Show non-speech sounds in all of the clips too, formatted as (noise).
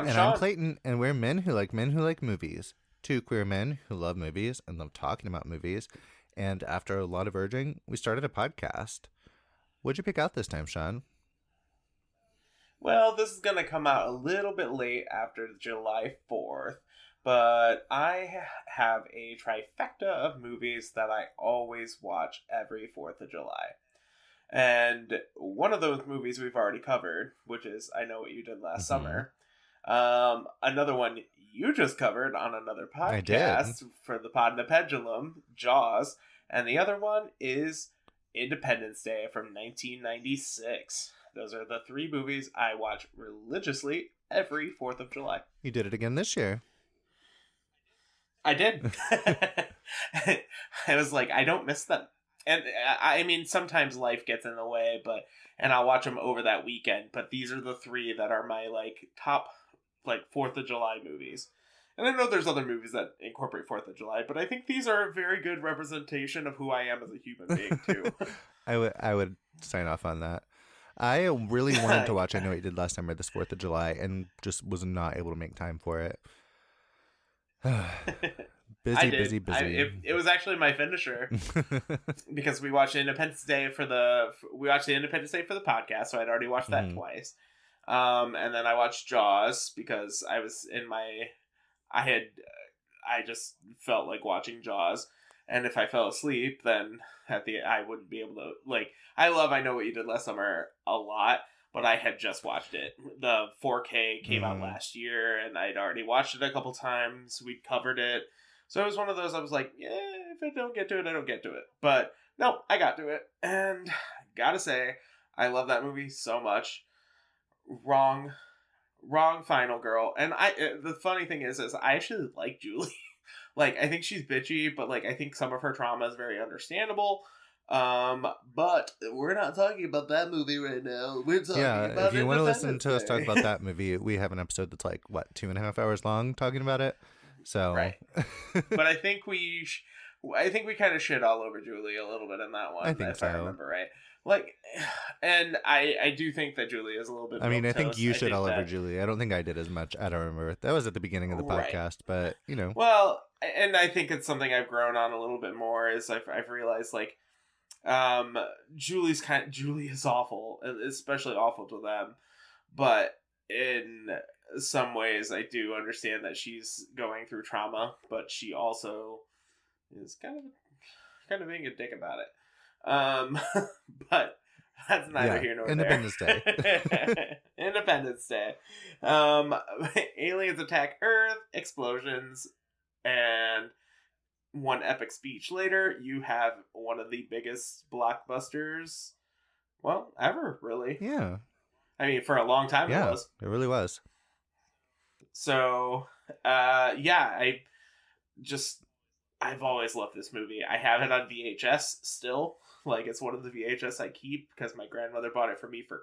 I'm and Sean. I'm Clayton, and we're men who like men who like movies. Two queer men who love movies and love talking about movies. And after a lot of urging, we started a podcast. What'd you pick out this time, Sean? Well, this is going to come out a little bit late after July 4th, but I have a trifecta of movies that I always watch every 4th of July. And one of those movies we've already covered, which is I Know What You Did Last Mhm. Summer. Um, another one you just covered on another podcast for the Pod and the Pendulum, Jaws. And the other one is Independence Day from 1996. Those are the three movies I watch religiously every 4th of July. You did it again this year. I did. (laughs) (laughs) I was like, I don't miss them. And I I mean, sometimes life gets in the way, but and I'll watch them over that weekend. But these are the three that are my like top like Fourth of July movies. And I know there's other movies that incorporate Fourth of July, but I think these are a very good representation of who I am as a human being too. (laughs) I would I would sign off on that. I really wanted to (laughs) watch I Know What You Did Last Summer this 4th of July and just was not able to make time for it. (sighs) (laughs) busy, busy, I, busy. it, it was actually my finisher. because we watched Independence Day for the we watched the Independence Day for the podcast, so I'd already watched that Mhm. twice. Um, and then I watched Jaws because I was in my I had I just felt like watching Jaws, and if I fell asleep, then at the I wouldn't be able to like. I love I know what you did last summer a lot. But I had just watched it. The 4K came out Mhm. last year, and I'd already watched it a couple times. We'd covered it, so it was one of those I was like, yeah, if I don't get to it, I don't get to it. But no, I got to it. And gotta say, I love that movie so much. Wrong, wrong final girl. And I, uh, the funny thing is, is I actually like Julie. (laughs) like, I think she's bitchy, but like, I think some of her trauma is very understandable. Um, but we're not talking about that movie right now. We're talking yeah, about if you want to listen to us talk about that (laughs) movie, we have an episode that's like what two and a half hours long talking about it. So Right. (laughs) but I think we, sh- I think we kind of shit all over Julie a little bit in that one. I think if I so. remember right. Like, (sighs) and I, I do think that Julie is a little bit. I mean, I think you should all over Julie. I don't think I did as much. I don't remember. That was at the beginning of the Right. podcast, but you know, Well, and I think it's something I've grown on a little bit more. Is I've, I've realized like, um, Julie's kind. Julie is awful, especially awful to them, but in some ways, I do understand that she's going through trauma, but she also is kind of kind of being a dick about it. Um, (laughs) but that's neither Yeah, here nor Independence there. Independence Day. (laughs) Independence Day. Um, (laughs) aliens attack Earth, explosions, and one epic speech later, you have one of the biggest blockbusters, well, ever really. yeah, I mean, for a long time yeah, it was. it really was. So, uh, yeah, I just I've always loved this movie. I have it on VHS still. Like it's one of the VHS I keep because my grandmother bought it for me for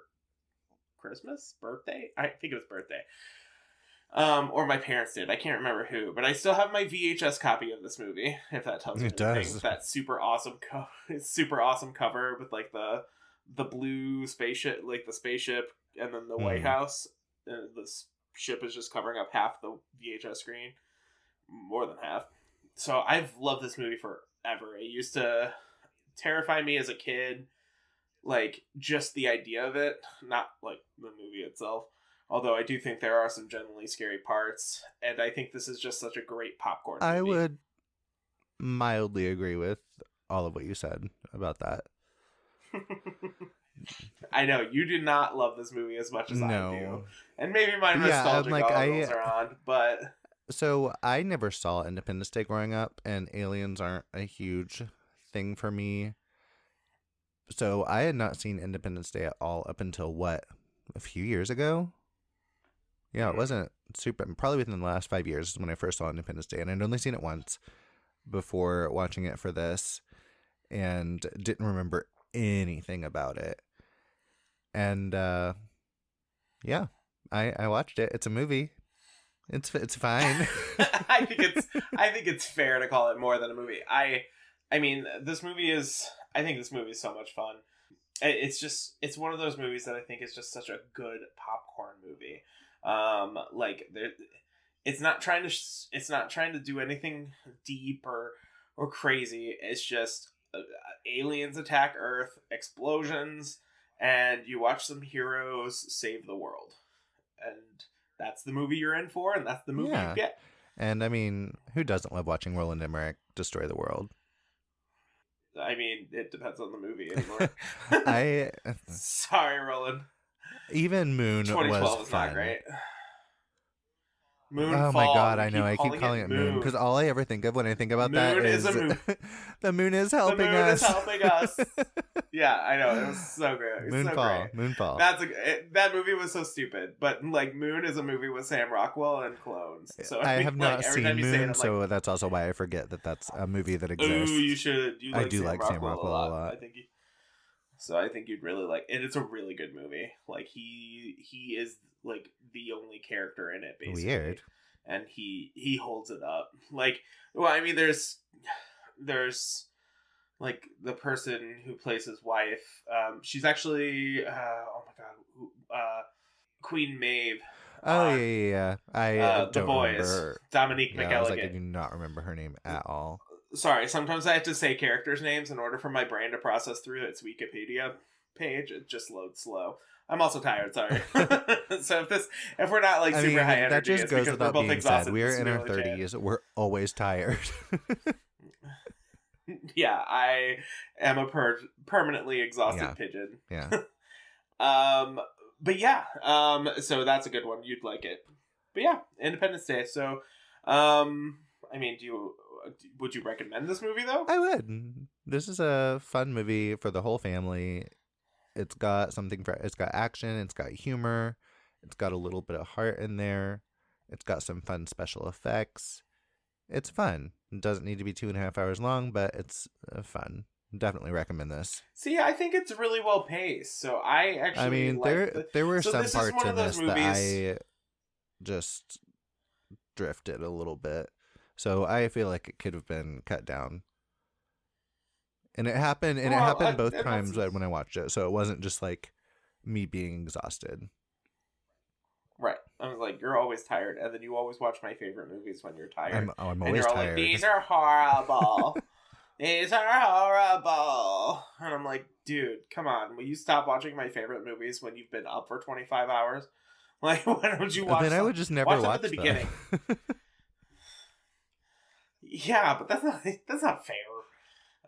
Christmas, birthday. I think it was birthday. Um, or my parents did. I can't remember who, but I still have my VHS copy of this movie. If that tells you It anything. does. That super awesome, co- (laughs) super awesome cover with like the the blue spaceship, like the spaceship, and then the White Hmm. House. And the ship is just covering up half the VHS screen, more than half. So I've loved this movie forever. It used to terrify me as a kid, like just the idea of it, not like the movie itself. Although I do think there are some genuinely scary parts, and I think this is just such a great popcorn. I would mildly agree with all of what you said about that. (laughs) I know you do not love this movie as much as I do, and maybe my Yeah, nostalgic like, I- goggles are on. But So I never saw Independence Day growing up, and aliens aren't a huge thing for me. So I had not seen Independence Day at all up until what a few years ago. Yeah, it Mhm. wasn't super. Probably within the last five years is when I first saw Independence Day, and I'd only seen it once before watching it for this, and didn't remember anything about it. And uh, yeah, I I watched it. It's a movie. It's it's fine. (laughs) I think it's I think it's fair to call it more than a movie. I I mean, this movie is I think this movie is so much fun. It's just it's one of those movies that I think is just such a good popcorn movie. Um, like there, it's not trying to it's not trying to do anything deep or or crazy. It's just uh, aliens attack Earth, explosions, and you watch some heroes save the world, and that's the movie you're in for, and that's the movie Yeah. you get. And I mean, who doesn't love watching Roland Emmerich destroy the world? I mean, it depends on the movie anymore. (laughs) I (laughs) Sorry, Roland. even Moon 2012 was is fun. not great. Moonfall. Oh my god, I know. I keep calling it Moon because all I ever think of when I think about that Moon is is a moon. (laughs) the moon is The helping moon us. is helping us. (laughs) yeah, I know. It was so good. It was so Moonfall, great. Moonfall. That's a it, that movie was so stupid, but like Moon is a movie with Sam Rockwell and clones. So I mean, have like, not seen say it, Moon, I'm so that's also why I forget that that's a movie that exists. ooh, you should. You I do Sam like Sam Rockwell, Rockwell a a lot. lot. I think. You, so I think you'd really like, and it's a really good movie. Like he he is like the only character in it, basically. Weird. and he he holds it up like well i mean there's there's like the person who plays his wife um she's actually uh oh my god uh queen maeve Oh yeah, yeah, yeah. I uh, uh, the boys remember. dominique Yeah, I was like, I do not remember her name at all. Sorry sometimes i have to say characters names in order for my brain to process through its wikipedia page it just loads slow i'm also tired sorry (laughs) (laughs) so if this if we're not like I super mean, high energy that just goes without both being exhausted said. We're in our thirties. We're always tired. (laughs) yeah, I am a per- permanently exhausted Yeah. pigeon. yeah. Um, but yeah, um, so that's a good one. You'd like it. But yeah, Independence Day. So, um, I mean, do you would you recommend this movie though? I would. This is a fun movie for the whole family. It's got something for it's got action, it's got humor, it's got a little bit of heart in there. It's got some fun special effects. It's fun. It doesn't need to be two and a half hours long, but it's uh, fun. Definitely recommend this. See, I think it's really well paced. So I actually, I mean, there the- there were so some parts in this that I just drifted a little bit. So I feel like it could have been cut down. And it happened and it happened I- both and times when I watched it. So it wasn't just like me being exhausted. right. I was like, you're always tired, and then you always watch my favorite movies when you're tired. I'm oh, I'm and always you're all tired. like, these are horrible. (laughs) these are horrible. And I'm like, dude, come on. Will you stop watching my favorite movies when you've been up for 25 hours? (laughs) Like, why don't you watch then I would just never watch watch them at the them. beginning. (laughs) Yeah, but that's not (laughs) that's not fair.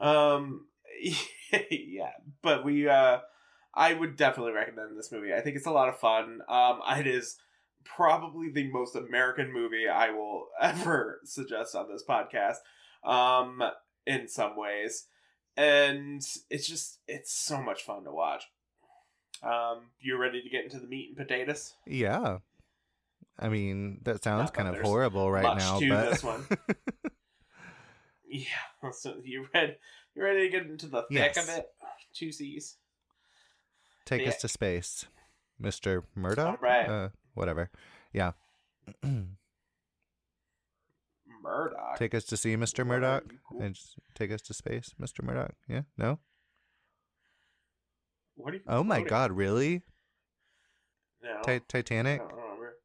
Um, (laughs) yeah, but we uh, I would definitely recommend this movie. I think it's a lot of fun. Um, (laughs) it is probably the most American movie I will ever suggest on this podcast. Um, in some ways, and it's just it's so much fun to watch. Um, you ready to get into the meat and potatoes? yeah. I mean, that sounds Not kind of horrible right much now, to but this one. Yeah, (laughs) so you ready? You ready to get into the thick Yes. of it? Two C's. take us to space, Mister Murdoch. Alright. Uh, whatever. Yeah. (clears throat) Murdoch. take us to see Mister Murdoch. cool- And take us to space, Mister Murdoch. Yeah. No. What are you? Oh my? God! Really? No, I Titanic. don't remember.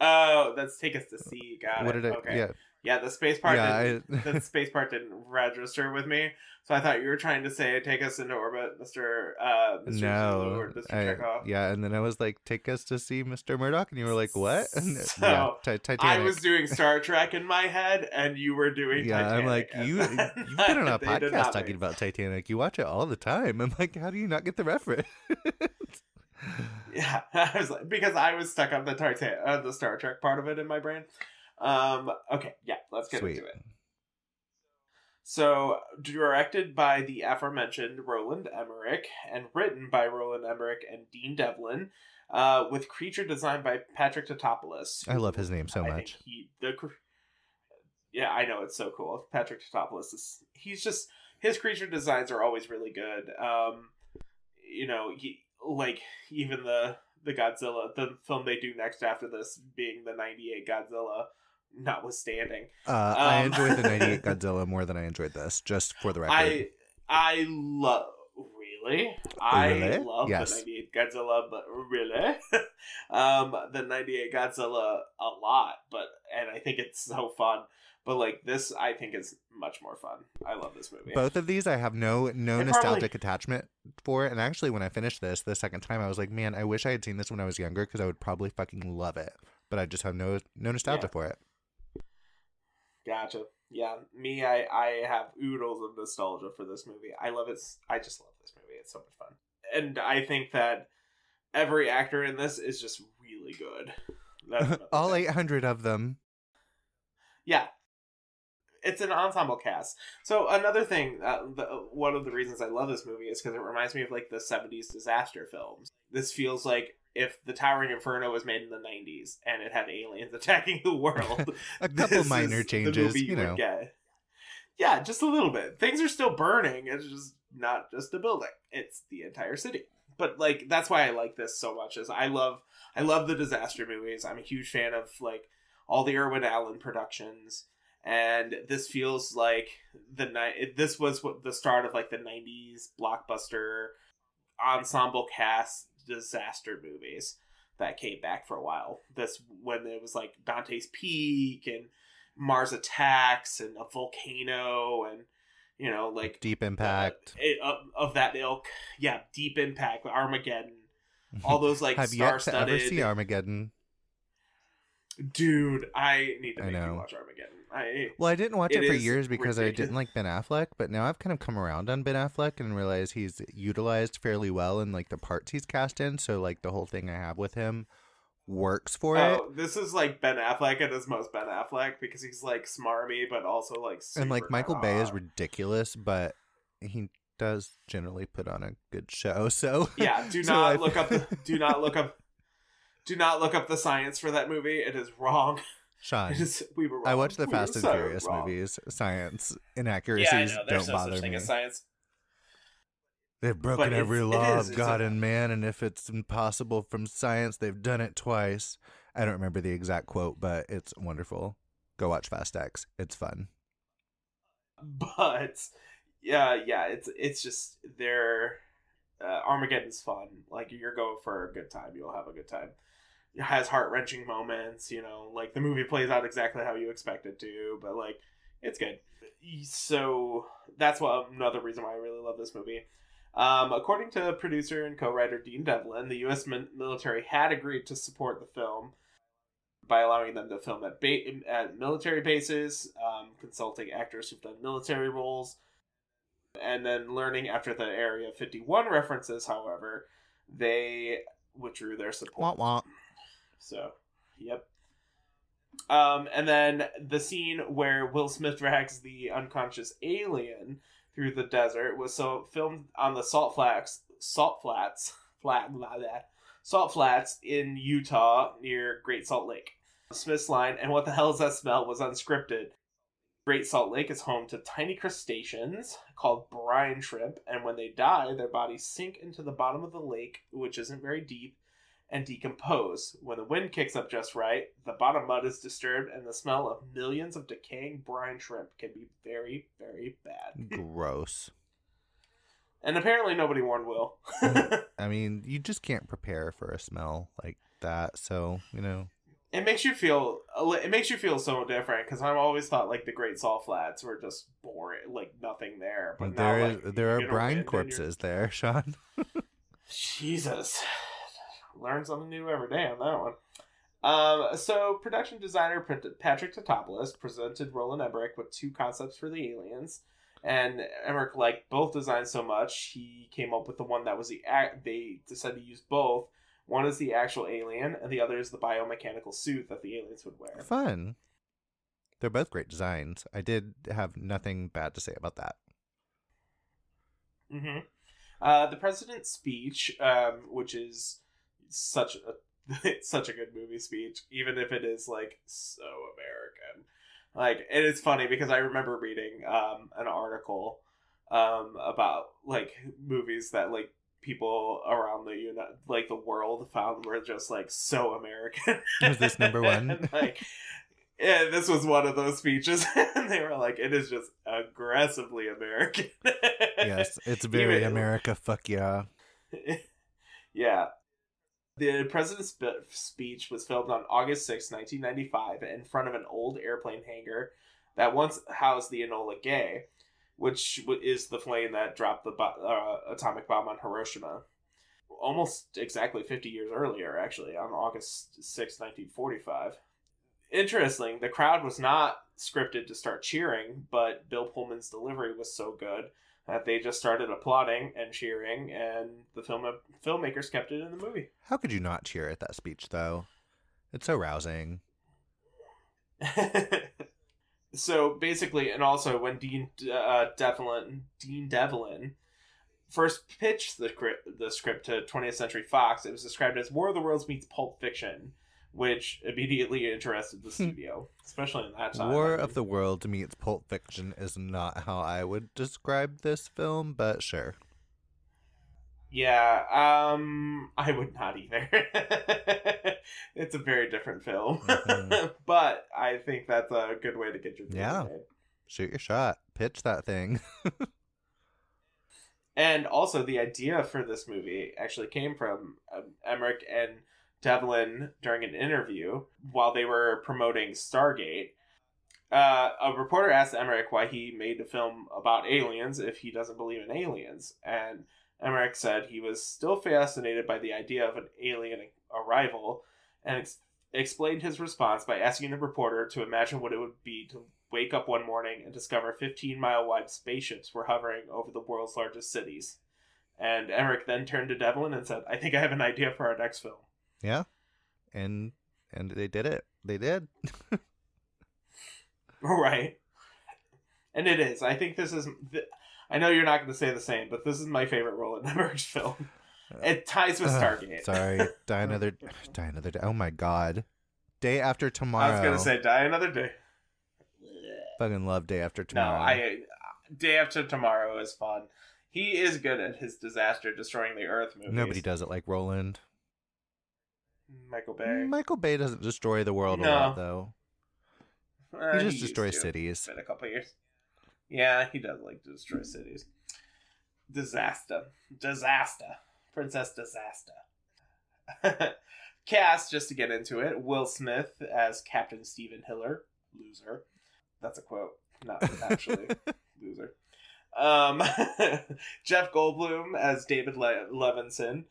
Oh, that's take us to sea. Got What it. did I? okay. Yeah. Yeah, the space part. Yeah, didn't, I- the (laughs) space part didn't register with me, so I thought you were trying to say "take us into orbit, Mister uh, Mr. Sulu No. or Mister Chekhov." yeah, and then I was like, "Take us to see Mister Murdoch," and you were like, "What?" (laughs) And, So, yeah. Ti- Titanic. I was doing Star Trek in my head, and you were doing. yeah, I'm like, you you've been on (laughs) a podcast talking about Titanic. You watch it all the time. I'm like, how do you not get the reference? Yeah, I was like, because I was stuck on the Titan, uh, the Star Trek part of it in my brain. Um, okay, yeah, let's get Sweet. into it. So, directed by the aforementioned Roland Emmerich and written by Roland Emmerich and Dean Devlin, uh, with creature designed by Patrick Tatopoulos. I love his name so I much. he the yeah, I know it's so cool. Patrick Tatopoulos is he's just his creature designs are always really good. Um, you know, he, like even the the Godzilla, the film they do next after this being the '98 Godzilla, notwithstanding. Uh, I Um, enjoyed the '98 (laughs) Godzilla more than I enjoyed this. Just for the record. I I love really I Really? love Yes. the '98 Godzilla, but really, (laughs) um, the '98 Godzilla a lot, but and I think it's so fun. But like this, I think is much more fun. I love this movie. Both of these, I have no no And nostalgic probably- attachment for. And actually, when I finished this the second time, I was like, man, I wish I had seen this when I was younger because I would probably fucking love it. But I just have no no nostalgia Yeah. for it. Gotcha. Yeah, me, I I have oodles of nostalgia for this movie. I love it. I just love this movie. It's so much fun, and I think that every actor in this is just really good. (laughs) All eight hundred of them. Yeah. It's an ensemble cast. So another thing, uh, the, one of the reasons I love this movie is because it reminds me of like the '70s disaster films. This feels like if the Towering Inferno was made in the '90s and it had aliens (laughs) attacking the world. (laughs) A couple minor changes, you would know. get. Yeah, just a little bit. Things are still burning. It's just not just a building; it's the entire city. But like that's why I like this so much. Is I love I love the disaster movies. I'm a huge fan of like all the Irwin Allen productions, and this feels like the night. This was what the start of like the '90s blockbuster ensemble cast disaster movies that came back for a while. This when it was like Dante's Peak and Mars Attacks and a volcano and you know like Deep Impact. uh, it, of, of that ilk. Yeah, Deep Impact, Armageddon, all (laughs) those like have to star-studded. ever see Armageddon. Dude, I need to I make you watch Armageddon. I Well, I didn't watch It it, for years because I didn't like Ben Affleck, but now I've kind of come around on Ben Affleck and realized he's utilized fairly well in like the parts he's cast in. So like the whole thing I have with him works for it. oh, this is like Ben Affleck at his most Ben Affleck because he's like smarmy but also like and like Michael Bay is ridiculous, but he does generally put on a good show. So Yeah, do (laughs) So not I- look up the do not look up (laughs) do not look up the science for that movie. It is wrong. Sean. It is, we were wrong. I watch the (laughs) We Fast and so Furious wrong. movies. Science inaccuracies know. There's don't no bother me. science. They've broken every law is, of God a- and man, and if it's impossible from science, they've done it twice. I don't remember the exact quote, but it's wonderful. Go watch Fast X. It's fun. but yeah, yeah, it's it's just they're uh, Armageddon's fun. Like you're going for a good time, you'll have a good time. Has heart wrenching moments, you know, like the movie plays out exactly how you expect it to, but like it's good. So that's what another reason why I really love this movie. Um, according to producer and co-writer Dean Devlin, the U.S. military had agreed to support the film by allowing them to film at, ba- at military bases, um, consulting actors who've done military roles, and then learning after the Area 51 references, however, they withdrew their support. Wah wah. So, yep. Um, and then the scene where Will Smith drags the unconscious alien through the desert was so filmed on the salt flats, salt flats, flat, blah, blah, salt flats in Utah near Great Salt Lake. Smith's line, and what the hell is that smell, was unscripted. Great Salt Lake is home to tiny crustaceans called brine shrimp, and when they die, their bodies sink into the bottom of the lake, which isn't very deep, and decompose. When the wind kicks up just right, the bottom mud is disturbed, and the smell of millions of decaying brine shrimp can be very, very bad. (laughs) Gross. And apparently, nobody warned Will. (laughs) I mean, you just can't prepare for a smell like that. So, you know, it makes you feel it makes you feel so different because I've always thought like the Great Salt Flats were just boring, like nothing there. But now, there, like, there are brine wind and you're- corpses there, (laughs) Sean. Jesus. Learn something new every day on that one. Um, so, production designer Patrick Tatopoulos presented Roland Emmerich with two concepts for the aliens. And Emmerich liked both designs so much, he came up with the one that was the. Ac- they decided to use both. One is the actual alien, and the other is the biomechanical suit that the aliens would wear. Fun. They're both great designs. I did have nothing bad to say about that. Mm-hmm. Uh, the president's speech, um, which is such a (laughs) it's such a good movie speech, even if it is like so American. Like, and it's funny because I remember reading um, an article um, about like movies that like people around the uni- like the world found were just like so American. (laughs) Was this number one? (laughs) Like, yeah, this was one of those speeches, and they were like, "It is just aggressively American." Yes, it's very Even- America. Fuck yeah. Yeah. The president's speech was filmed on August 6, 1995, in front of an old airplane hangar that once housed the Enola Gay, which is the plane that dropped the uh, atomic bomb on Hiroshima. Almost exactly 50 years earlier, actually, on August 6, 1945. Interesting, the crowd was not scripted to start cheering, but Bill Pullman's delivery was so good that they just started applauding and cheering, and the film filmmakers kept it in the movie. How could you not cheer at that speech, though? It's so rousing. (laughs) so basically, and also when Dean uh, Devlin, Dean Devlin, first pitched the script, the script to 20th Century Fox, it was described as War of the Worlds meets Pulp Fiction, which immediately interested the studio, especially in that time. War I mean, of the World meets Pulp Fiction is not how I would describe this film, but sure. Yeah, um, I would not either. (laughs) it's a very different film, Mhm. (laughs) but I think that's a good way to get your Yeah. made. Shoot your shot. Pitch that thing. (laughs) And also, the idea for this movie actually came from um, Emmerich and Devlin during an interview while they were promoting Stargate. Uh, a reporter asked Emmerich why he made the film about aliens if he doesn't believe in aliens, and Emmerich said he was still fascinated by the idea of an alien arrival, and ex- explained his response by asking the reporter to imagine what it would be to wake up one morning and discover 15 mile wide spaceships were hovering over the world's largest cities. And Emmerich then turned to Devlin and said, I think I have an idea for our next film. Yeah. And and they did it. They did. (laughs) Right. And it is. I think this is. th- I know you're not going to say the same, but this is my favorite role in Emmerich's (laughs) film. Uh, it ties with Ugh, Stargate. Sorry. (laughs) Die another die another day. Oh my god. Day after tomorrow. I was going to say, die another day. fucking love Day After tomorrow. No, I. Day After Tomorrow is fun. He is good at his disaster destroying the Earth movies. Nobody does it like Roland. Michael Bay. Michael Bay doesn't destroy the world a lot though. Uh, He just used destroys to. cities. It's been a couple years. Yeah, he does like to destroy cities. Disaster. Disaster. Princess Disaster. (laughs) Cast, just to get into it, Will Smith as Captain Stephen Hiller. Loser. That's a quote. Not (laughs) actually. Loser. Um, (laughs) Jeff Goldblum as David Le- Levinson.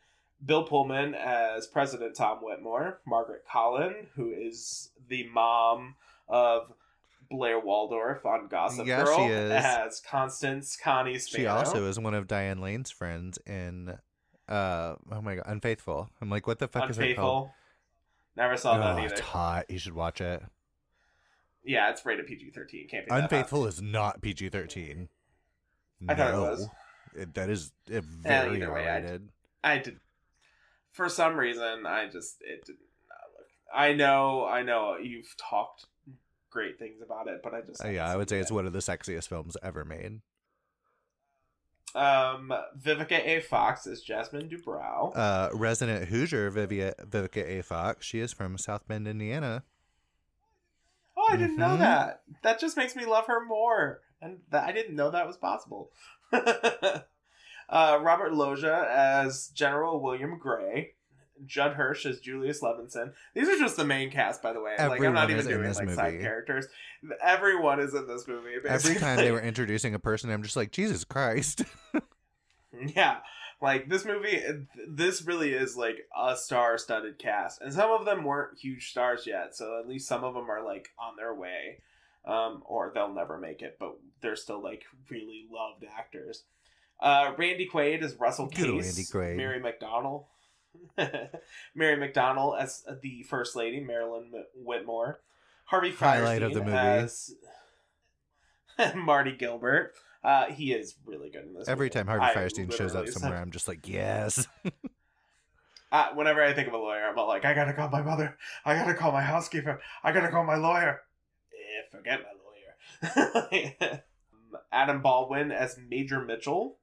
Bill Pullman as President Tom Whitmore. Margaret Colin, who is the mom of Blair Waldorf on Gossip Yeah, Girl, she is. as Constance Connie Spano. She also is one of Diane Lane's friends in uh oh my god, Unfaithful. I'm like, what the fuck is it called? Unfaithful. Never saw that Oh, either. it's hot. You should watch it. Yeah, it's rated PG thirteen. Can't be that. Unfaithful is not PG thirteen. I thought it was. It- that is uh, very way, I- R-rated. I did. For some reason, I just it did not look. I know, I know you've talked great things about it, but I just Uh, yeah, I would say it's one of the sexiest films ever made. Um, Vivica A. Fox is Jasmine Dubrow. Uh, resident Hoosier Vivia, Vivica A. Fox. She is from South Bend, Indiana. oh, I didn't know mhm. that. That just makes me love her more, and that I didn't know that was possible. (laughs) uh, Robert Loggia as General William Gray. Judd Hirsch as Julius Levinson. These are just the main cast, by the way. like I'm not even doing this like side movie. characters. Everyone is in this movie. Every time they were introducing a person, I'm just like, Jesus Christ. (laughs) Yeah, like this movie, this really is like a star-studded cast, and some of them weren't huge stars yet, so at least some of them are like on their way, um, or they'll never make it, but they're still like really loved actors. Uh, Randy Quaid as Russell Good Case. Randy Quaid. Mary McDonald. (laughs) Mary McDonald as the First Lady, Marilyn Whitmore. Harvey Highlight of the movie. as (laughs) Marty Gilbert. Uh, he is really good in this. Every movie. time Harvey I Fierstein shows up somewhere, (laughs) I'm just like, yes. Uh, whenever I think of a lawyer, I'm all like, I gotta call my mother. I gotta call my housekeeper. I gotta call my lawyer. Eh, forget my lawyer. Adam Baldwin as Major Mitchell.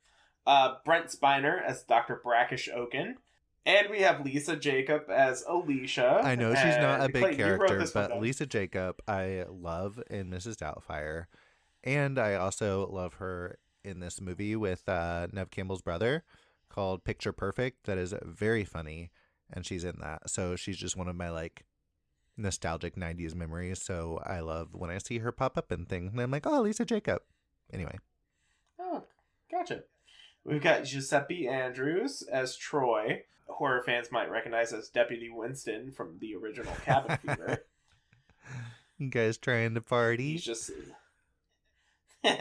Uh, Brent Spiner as Dr. Brackish Okun. And we have Lisa Jakub as Alicia. I know she's not a big wrote character, one but. Lisa Jakub, I love in Mrs. Doubtfire. And I also love her in this movie with uh, Neve Campbell's brother, called Picture Perfect that is very funny, and she's in that. So she's just one of my like nostalgic 90s memories. So I love when I see her pop up in things. And I'm like, oh, Lisa Jakub. Anyway. Oh, gotcha. We've got Giuseppe Andrews as Troy. Horror fans might recognize as Deputy Winston from the original Cabin (laughs) Fever. You guys trying to party? He's just. (laughs)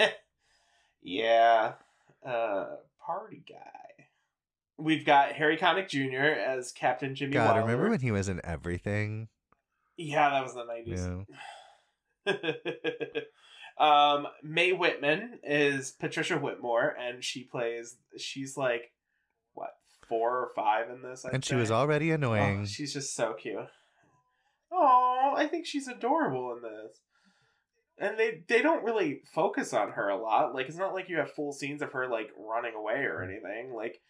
yeah. Uh, party guy. We've got Harry Connick Jr. as Captain Jimmy God, Wilder. remember when he was in everything? Yeah, that was the 90s. Yeah. (laughs) um, Mae Whitman is Patricia Whitmore, and she plays. She's like, what, four or five in this? I'd and she was already Oh, annoying. she's just so cute. Oh, I think she's adorable in this. And they they don't really focus on her a lot. Like it's not like you have full scenes of her like running away or anything. Like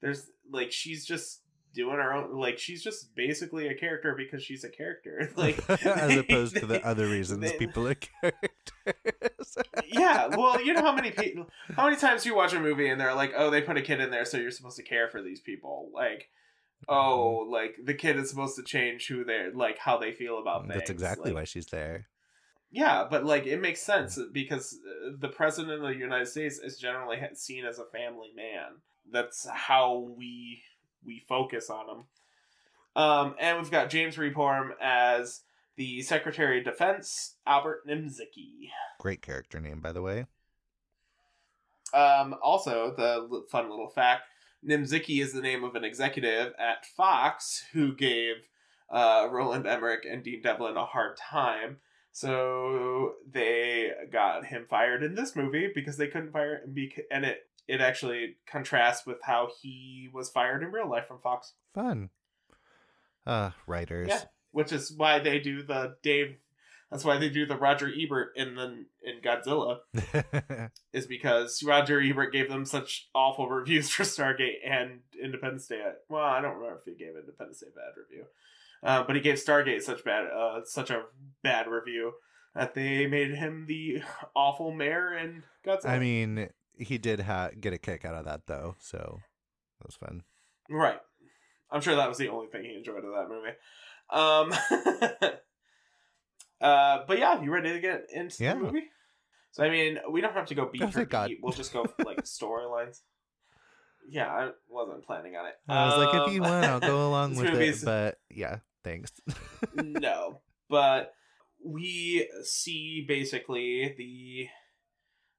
there's like she's just doing her own like she's just basically a character because she's a character. (laughs) Like (laughs) As opposed to the (laughs) other reasons they- people are characters. yeah, well, you know how many people, how many times you watch a movie and they're like, "Oh, they put a kid in there, so you're supposed to care for these people." Like, oh, like the kid is supposed to change who they're like, how they feel about things. That's exactly Like, why she's there. Yeah, but like it makes sense because uh, the president of the United States is generally seen as a family man. That's how we we focus on him. Um, and we've got James Rebhorn as the Secretary of Defense, Albert Nimzicki. Great character name, by the way. Um, also, the fun little fact Nimzicki is the name of an executive at Fox who gave uh, Roland Emmerich and Dean Devlin a hard time. So they got him fired in this movie because they couldn't fire him. And it, it actually contrasts with how he was fired in real life from Fox, Fun. Uh, writers. Yeah. which is why they do the Dave. That's why they do the Roger Ebert in the in Godzilla. (laughs) is because Roger Ebert gave them such awful reviews for Stargate and Independence Day. Well, I don't remember if he gave Independence Day a bad review, uh, but he gave Stargate such bad, uh, such a bad review that they made him the awful mayor in Godzilla. I mean, he did ha- get a kick out of that, though, so that was fun. right? I'm sure that was the only thing he enjoyed of that movie. Um, (laughs) uh, but yeah, you ready to get into Yeah. the movie? So I mean, we don't have to go beat Oh, for God. beat. We'll just go like (laughs) storylines. Yeah, I wasn't planning on it. I was like, if you Um, want, I'll go (laughs) along with it. But yeah, thanks. no, but we see basically the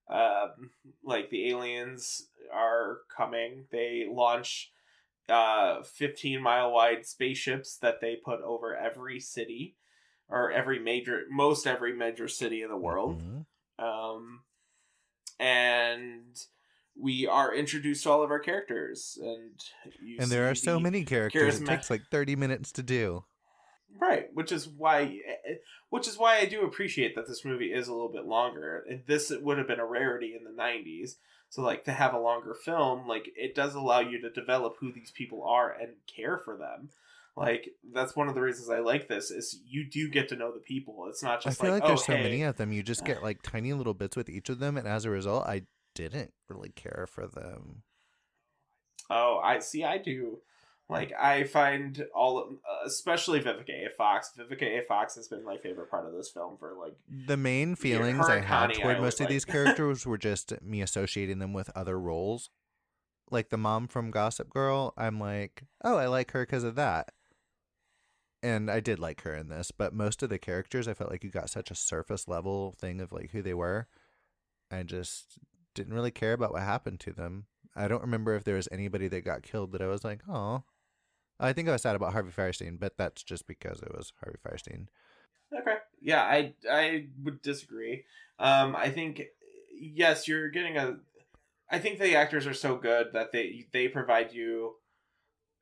um like the aliens are coming. They launch uh 15 mile wide spaceships that they put over every city or every major most every major city in the world. Mhm. Um and we are introduced to all of our characters and you And there are so many characters. It takes like 30 minutes to do. Right, which is why, eh, eh, which is why I do appreciate that this movie is a little bit longer. This would have been a rarity in the '90s, so like to have a longer film, like it does allow you to develop who these people are and care for them. Like that's one of the reasons I like this is you do get to know the people. It's not just. I feel like, like, there's oh, so hey. many of them. You just get (sighs) like tiny little bits with each of them. And as a result, I didn't really care for them. Oh, I see. I do. Like I find all, of, especially Vivica A. Fox. Vivica A. Fox has been my favorite part of this film for like The main feelings I had Connie, toward always most of these (laughs) characters were just me associating them with other roles. Like the mom from Gossip Girl, I'm like, oh, I like her because of that. And I did like her in this, but most of the characters, I felt like you got such a surface level thing of like who they were. I just didn't really care about what happened to them. I don't remember if there was anybody that got killed that I was like, oh. I think I was sad about Harvey Fierstein, but that's just because it was Harvey Fierstein. Okay. Yeah, I I would disagree. Um, I think yes, you're getting a. I think the actors are so good that they they provide you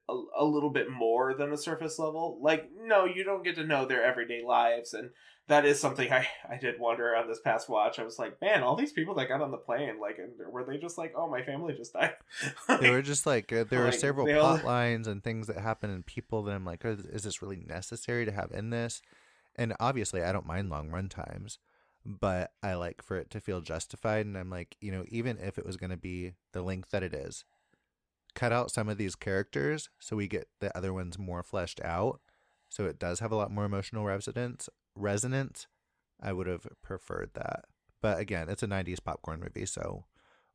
a, a little bit more than a surface level. Like, no, you don't get to know their everyday lives, and that is something I I did wonder on this past watch. I was like, man, all these people that got on the plane, like, were they just like, oh, my family just died? (laughs) they were just like uh, there were several they all- plot lines and things that happen and people that I'm like, is, is this really necessary to have in this? And obviously, I don't mind long run times, but I like for it to feel justified. And I'm like, you know, even if it was going to be the length that it is, cut out some of these characters so we get the other ones more fleshed out, so it does have a lot more emotional resonance, resonance, I would have preferred that. But again, it's a 90s popcorn movie, so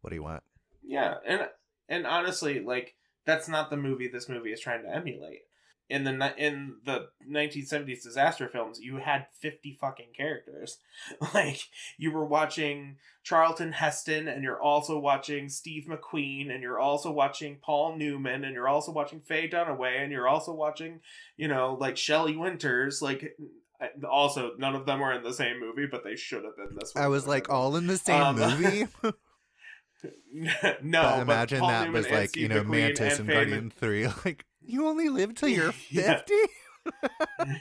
what do you want? Yeah, and and honestly, like that's not the movie this movie is trying to emulate. In the in the 1970s disaster films, you had 50 fucking characters. (laughs) Like you were watching Charlton Heston and you're also watching Steve McQueen and you're also watching Paul Newman and you're also watching Faye Dunaway and you're also watching, you know, like Shelley Winters, like also none of them were in the same movie, but they should have been this one. I was like all in the same Um, movie. (laughs) no, but imagine Paul that Newman was like, you know, Mantis and Faye Guardian 3. (laughs) Like, you only live till you're 50? (laughs)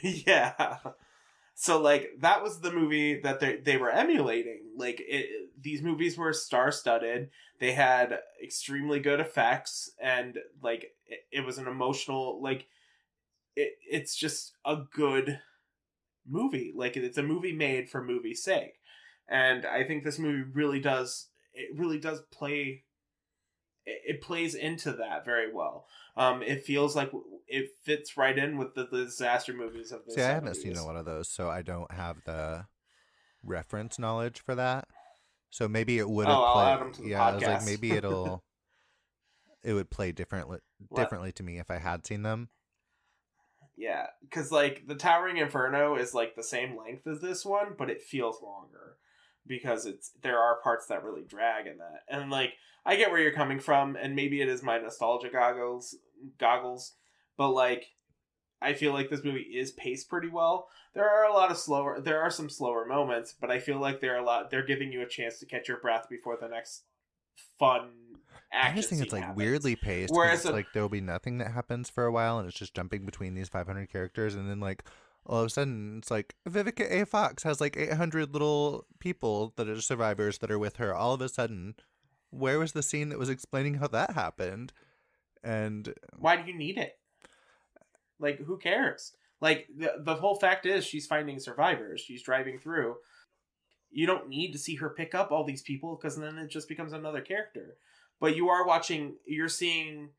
Yeah. yeah. So like that was the movie that they they were emulating. Like it, these movies were star studded. They had extremely good effects, and like it, it was an emotional like. It, it's just a good movie. Like it's a movie made for movie's sake, and I think this movie really does. It really does play. It, it plays into that very well. Um, it feels like it fits right in with the, the disaster movies of the See, I haven't 70s. seen a lot of those, so I don't have the reference knowledge for that. So maybe it would have Oh, played. add 'em to the yeah, I was like, maybe it'll. (laughs) it would play differently differently to me if I had seen them. Yeah, because like the Towering Inferno is like the same length as this one, but it feels longer because it's there are parts that really drag in that. And like I get where you're coming from, and maybe it is my nostalgia goggles goggles, but like I feel like this movie is paced pretty well. There are a lot of slower there are some slower moments, but I feel like there are a lot they're giving you a chance to catch your breath before the next fun action. I just think it's like happens. weirdly paced. Whereas it's a- like there will be nothing that happens for a while, and it's just jumping between these 500 characters, and then like all of a sudden it's like Vivica A. Fox has like 800 little people that are survivors that are with her. All of a sudden, where was the scene that was explaining how that happened? And why do you need it? Like, who cares? Like, the, the whole fact is she's finding survivors. She's driving through. You don't need to see her pick up all these people because then it just becomes another character. But you are watching, you're seeing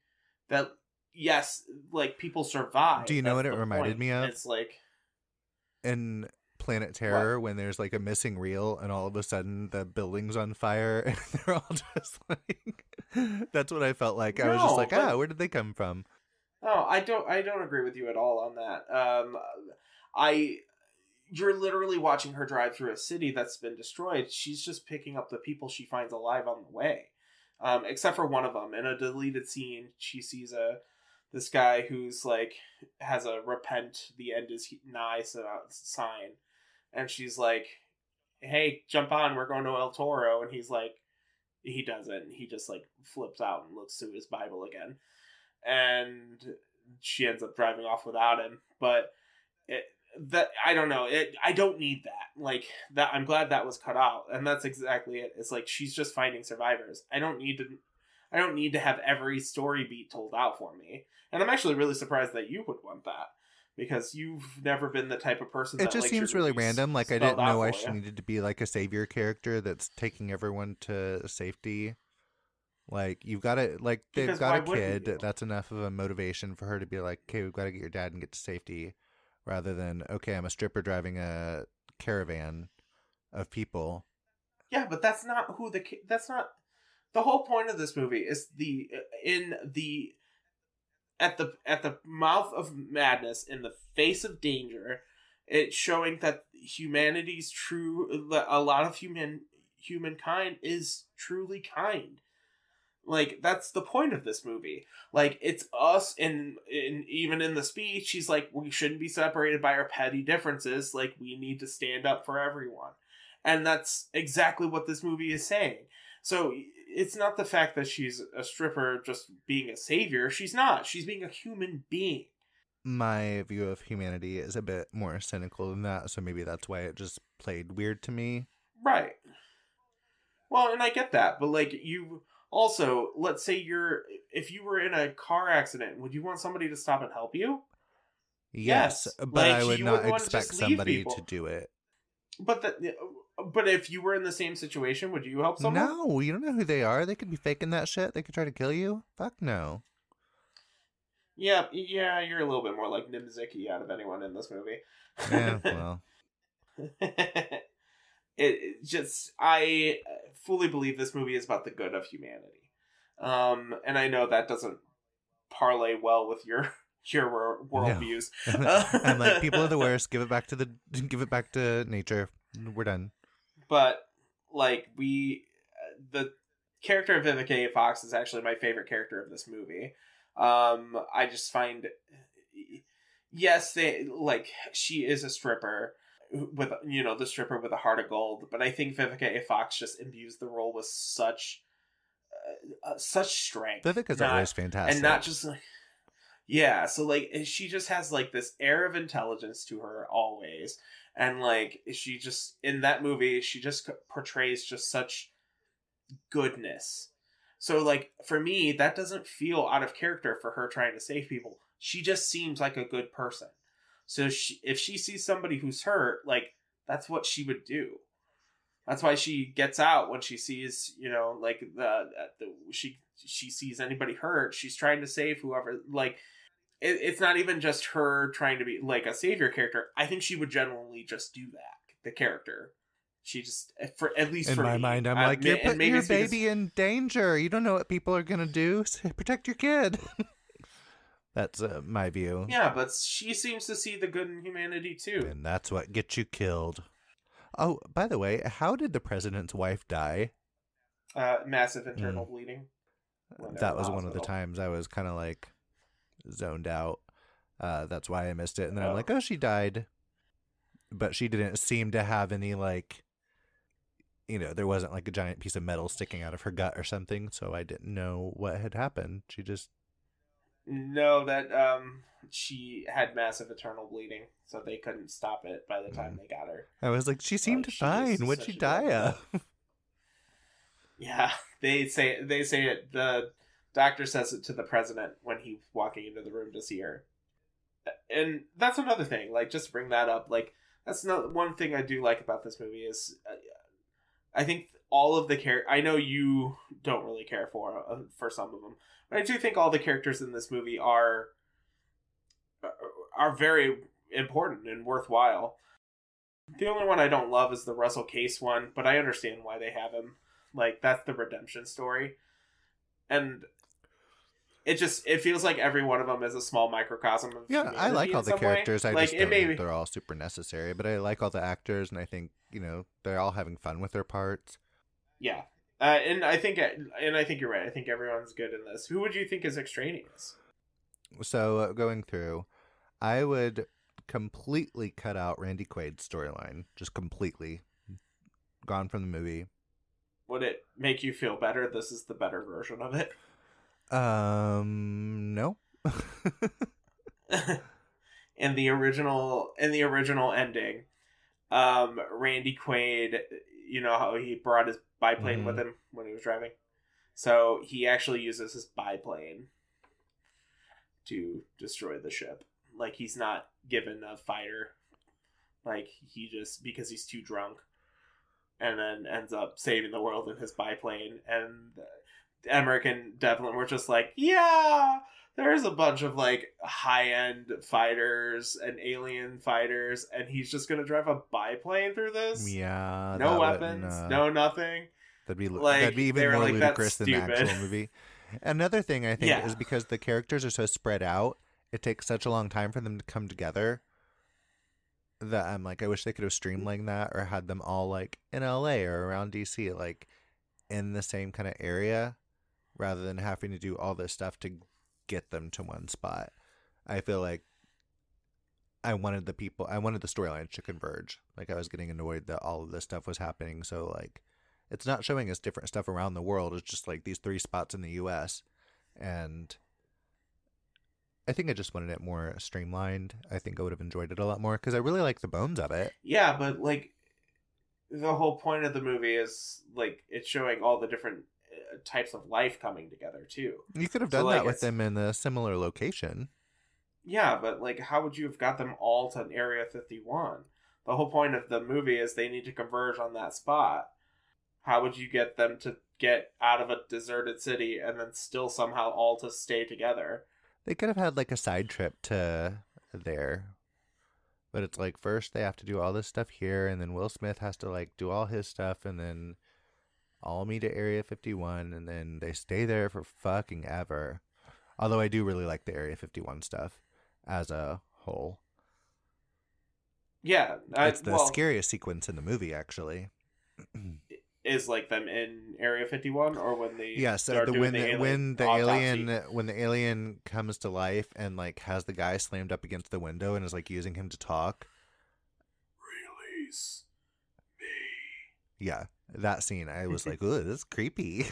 that, yes, like, people survive. Do you know That's what it reminded point. me of? It's like, in Planet Terror, when there's like a missing reel, and all of a sudden the building's on fire, (laughs) and they're all (laughs) just like, that's what I felt like. I was just No, like, but- ah, where did they come from? Oh, I don't I don't agree with you at all on that. Um I you're literally watching her drive through a city that's been destroyed. She's just picking up the people she finds alive on the way. Um except for one of them in a deleted scene, she sees a this guy who's like has a repent the end is nigh si- sign. And she's like hey jump on we're going to el toro. And he's like he doesn't. He just like flips out and looks to his bible again. And she ends up driving off without him. But that I don't know. It I don't need that. Like that. I'm glad that was cut out, and that's exactly it. It's like she's just finding survivors. I don't need to. I don't need to have every story beat told out for me. And I'm actually really surprised that you would want that because you've never been the type of person. It that just seems really random. Like I didn't know I she needed to be like a savior character that's taking everyone to safety. Like you've got to like they've Because got a kid. That's enough of a motivation for her to be like, okay, we've got to get your dad and get to safety, rather than okay, I'm a stripper driving a caravan of people. Yeah, but that's not who the that's not the whole point of this movie is the uh, in the at the at the mouth of madness in the face of danger it's showing that humanity's true a lot of human humankind is truly kind like that's the point of this movie. Like it's us and in even in the speech she's like we shouldn't be separated by our petty differences. Like we need to stand up for everyone. And that's exactly what this movie is saying. So it's not the fact that she's a stripper just being a savior. She's not. She's being a human being. My view of humanity is a bit more cynical than that, so maybe that's why it just played weird to me. Right. Well, and I get that, but like you also, let's say you're if you were in a car accident, would you want somebody to stop and help you? Yes, Yes, but like, I would not expect somebody people. to do it. But the But if you were in the same situation, would you help someone? No, you don't know who they are. They could be faking that shit. They could try to kill you. Fuck no. Yeah, yeah, you're a little bit more like Nimziki out of anyone in this movie. Yeah, (laughs) well, (laughs) it, just I fully believe this movie is about the good of humanity. Um, and I know that doesn't parlay well with your (laughs) your wor- worldviews. (laughs) I'm like people are the worst. Give it back to the (laughs) give it back to nature. We're done. but like we the character of Vivica A. Fox is actually my favorite character of this movie. Um, I just find yes, they like she is a stripper with you know the stripper with a heart of gold, but I think Vivica A. Fox just imbues the role with such uh, uh, such strength. Vivica's Not- always fantastic. and not just like yeah so like she just has like this air of intelligence to her always and like she just in that movie she just portrays just such goodness so like for me that doesn't feel out of character for her trying to save people she just seems like a good person so she, if she sees somebody who's hurt like that's what she would do that's why she gets out when she sees you know like the, uh, the she she sees anybody hurt she's trying to save whoever like it, it's not even just her trying to be like a savior character i think she would generally just do that the character she just eh, for at least in for my me. mind, I'm I- like, you're putting your it's because- baby in danger. You don't know what people are gonna do. S- (laughs) Protect your kid. (laughs) That's uh, my view. yeah but she seems to see the good in humanity too And that's what gets you killed. Oh, by the way, how did the president's wife die? uh massive internal bleeding that was one of the times I was kind of like zoned out. Uh, that's why I missed it. And then I'm Oh. like, oh, she died. But she didn't seem to have any, like, you know, there wasn't like a giant piece of metal sticking out of her gut or something. So I didn't know what had happened. She just, no that um she had massive internal bleeding so they couldn't stop it by the time Mm. they got her I was like, she seemed she fine. What'd she die of? Yeah, (laughs) they say they say it. The doctor says it to the president when he's walking into the room to see her, and that's another thing. Like, just to bring that up. Like, that's not one thing I do like about this movie is, uh, I think all of the care. I know you don't really care for uh, for some of them, but I do think all the characters in this movie are uh, are very important and worthwhile. The only one I don't love is the Russell Case one, but I understand why they have him. Like that's the redemption story, and it just it feels like every one of them is a small microcosm of Yeah, I like all the some way. characters. I like just it don't they're all super necessary. But I like all the actors, and I think you know they're all having fun with their parts. Yeah, uh, and I think and I think you're right. I think everyone's good in this. Who would you think is extraneous? So uh, going through, I would completely cut out Randy Quaid's storyline, just completely gone from the movie. Would it make you feel better? This is the better version of it. Um, no. (laughs) in the original in the original ending, um, Randy Quaid, you know how he brought his biplane with mm-hmm. him when he was driving, so he actually uses his biplane to destroy the ship. Like he's not given a fighter, like he just because he's too drunk, and then ends up saving the world in his biplane. And Emmerich and Devlin were just like, yeah there's a bunch of like high end fighters and alien fighters, and he's just gonna drive a biplane through this. yeah, no weapons, uh, no nothing. That'd be like, that'd be even more like, ludicrous than the actual movie. Another thing I think Yeah. is because the characters are so spread out, it takes such a long time for them to come together. That I'm like, I wish they could have streamlined that or had them all like in LA or around DC, like in the same kind of area, rather than having to do all this stuff to get them to one spot. I feel like I wanted the people, I wanted the storylines to converge. Like I was getting annoyed that all of this stuff was happening. So like, it's not showing us different stuff around the world. It's just like these three spots in the U.S. and I think I just wanted it more streamlined. I think I would have enjoyed it a lot more because I really like the bones of it. Yeah, but like the whole point of the movie is like it's showing all the different types of life coming together too. You could have So, done like, that with them in a similar location. Yeah, but like, how would you have got them all to an area fifty one? The whole point of the movie is they need to converge on that spot. How would you get them to get out of a deserted city and then still somehow all to stay together? They could have had like a side trip to there. But it's like first they have to do all this stuff here and then Will Smith has to like do all his stuff and then all meet at Area 51 and then they stay there for fucking ever. Although I do really like the Area 51 stuff as a whole. Yeah, I, It's the well, scariest sequence in the movie actually. is like them in Area 51 or when they Yeah, so start the, when the the, alien when the autopsy. alien when the alien comes to life and like has the guy slammed up against the window and is like using him to talk. release me. Yeah, that scene I was like, "Ooh, this is creepy."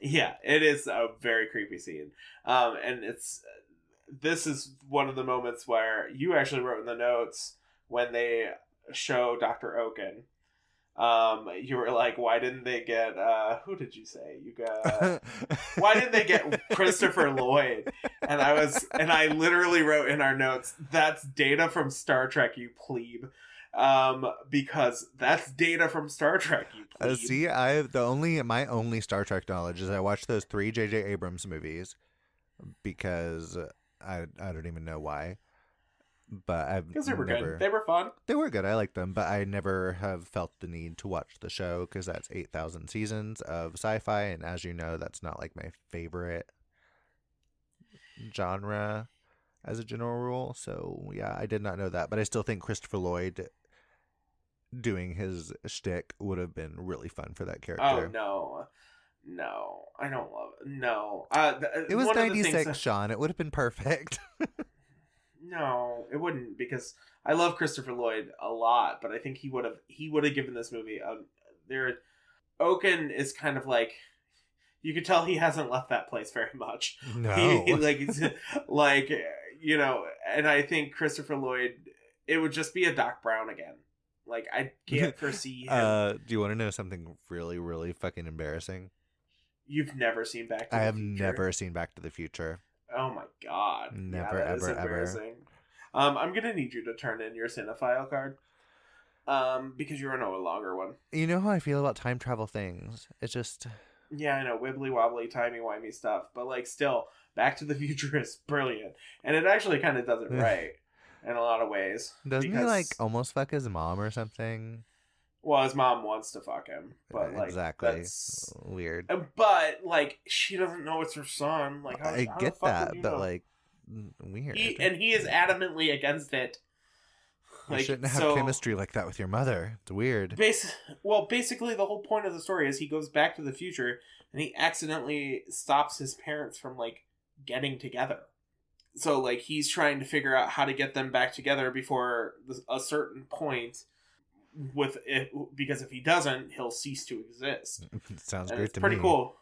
Yeah, it is a very creepy scene. Um, and it's this is one of the moments where you actually wrote in the notes when they show Dr. Okun. Um, you were like, why didn't they get uh who did you say? You got (laughs) why didn't they get Christopher Lloyd? And I was and I literally wrote in our notes, that's data from Star Trek, you plebe. Um, because that's data from Star Trek, you. Uh, see, I the only my only Star Trek knowledge is I watched those three J.J. Abrams movies because I I don't even know why, but I've Because they were never, good. They were fun. They were good. I liked them, but I never have felt the need to watch the show because that's eight thousand seasons of sci-fi, and as you know, that's not like my favorite genre as a general rule. So yeah, I did not know that, but I still think Christopher Lloyd doing his shtick would have been really fun for that character. Oh no, no, I don't love it. No, uh, th- It was one of the ninety six, that- Shawn. It would have been perfect. (laughs) No, it wouldn't because I love Christopher Lloyd a lot, but I think he would have he would have given this movie a there. Okun is kind of like you could tell he hasn't left that place very much. no, He, like he's- (laughs) like you know, and I think Christopher Lloyd it would just be a Doc Brown again. Like I (laughs) can't foresee him. uh, do you want to know something really, really fucking embarrassing? You've never seen Back to I the have Future. never seen Back to the Future. Oh my god. Never, yeah, ever, ever. Um, I'm gonna need you to turn in your cinephile card. Um, because you're no longer one. You know how I feel about time travel things. It's just Yeah, I know, wibbly wobbly, timey wimey stuff, but like still, Back to the (laughs) Future is brilliant. And it actually kinda does it (laughs) right in a lot of ways. doesn't he like almost fuck his mom or something? Well, his mom wants to fuck him, but like exactly that's weird. But like she doesn't know it's her son. Like how, I how get that, but know? like weird. he and he is adamantly against it. you shouldn't have so- chemistry like that with your mother. It's weird. Bas- well, basically, the whole point of the story is he goes back to the future and he accidentally stops his parents from like getting together. So, like, he's trying to figure out how to get them back together before a certain point. With it, because if he doesn't, he'll cease to exist. (laughs) It sounds And great it's pretty me. cool.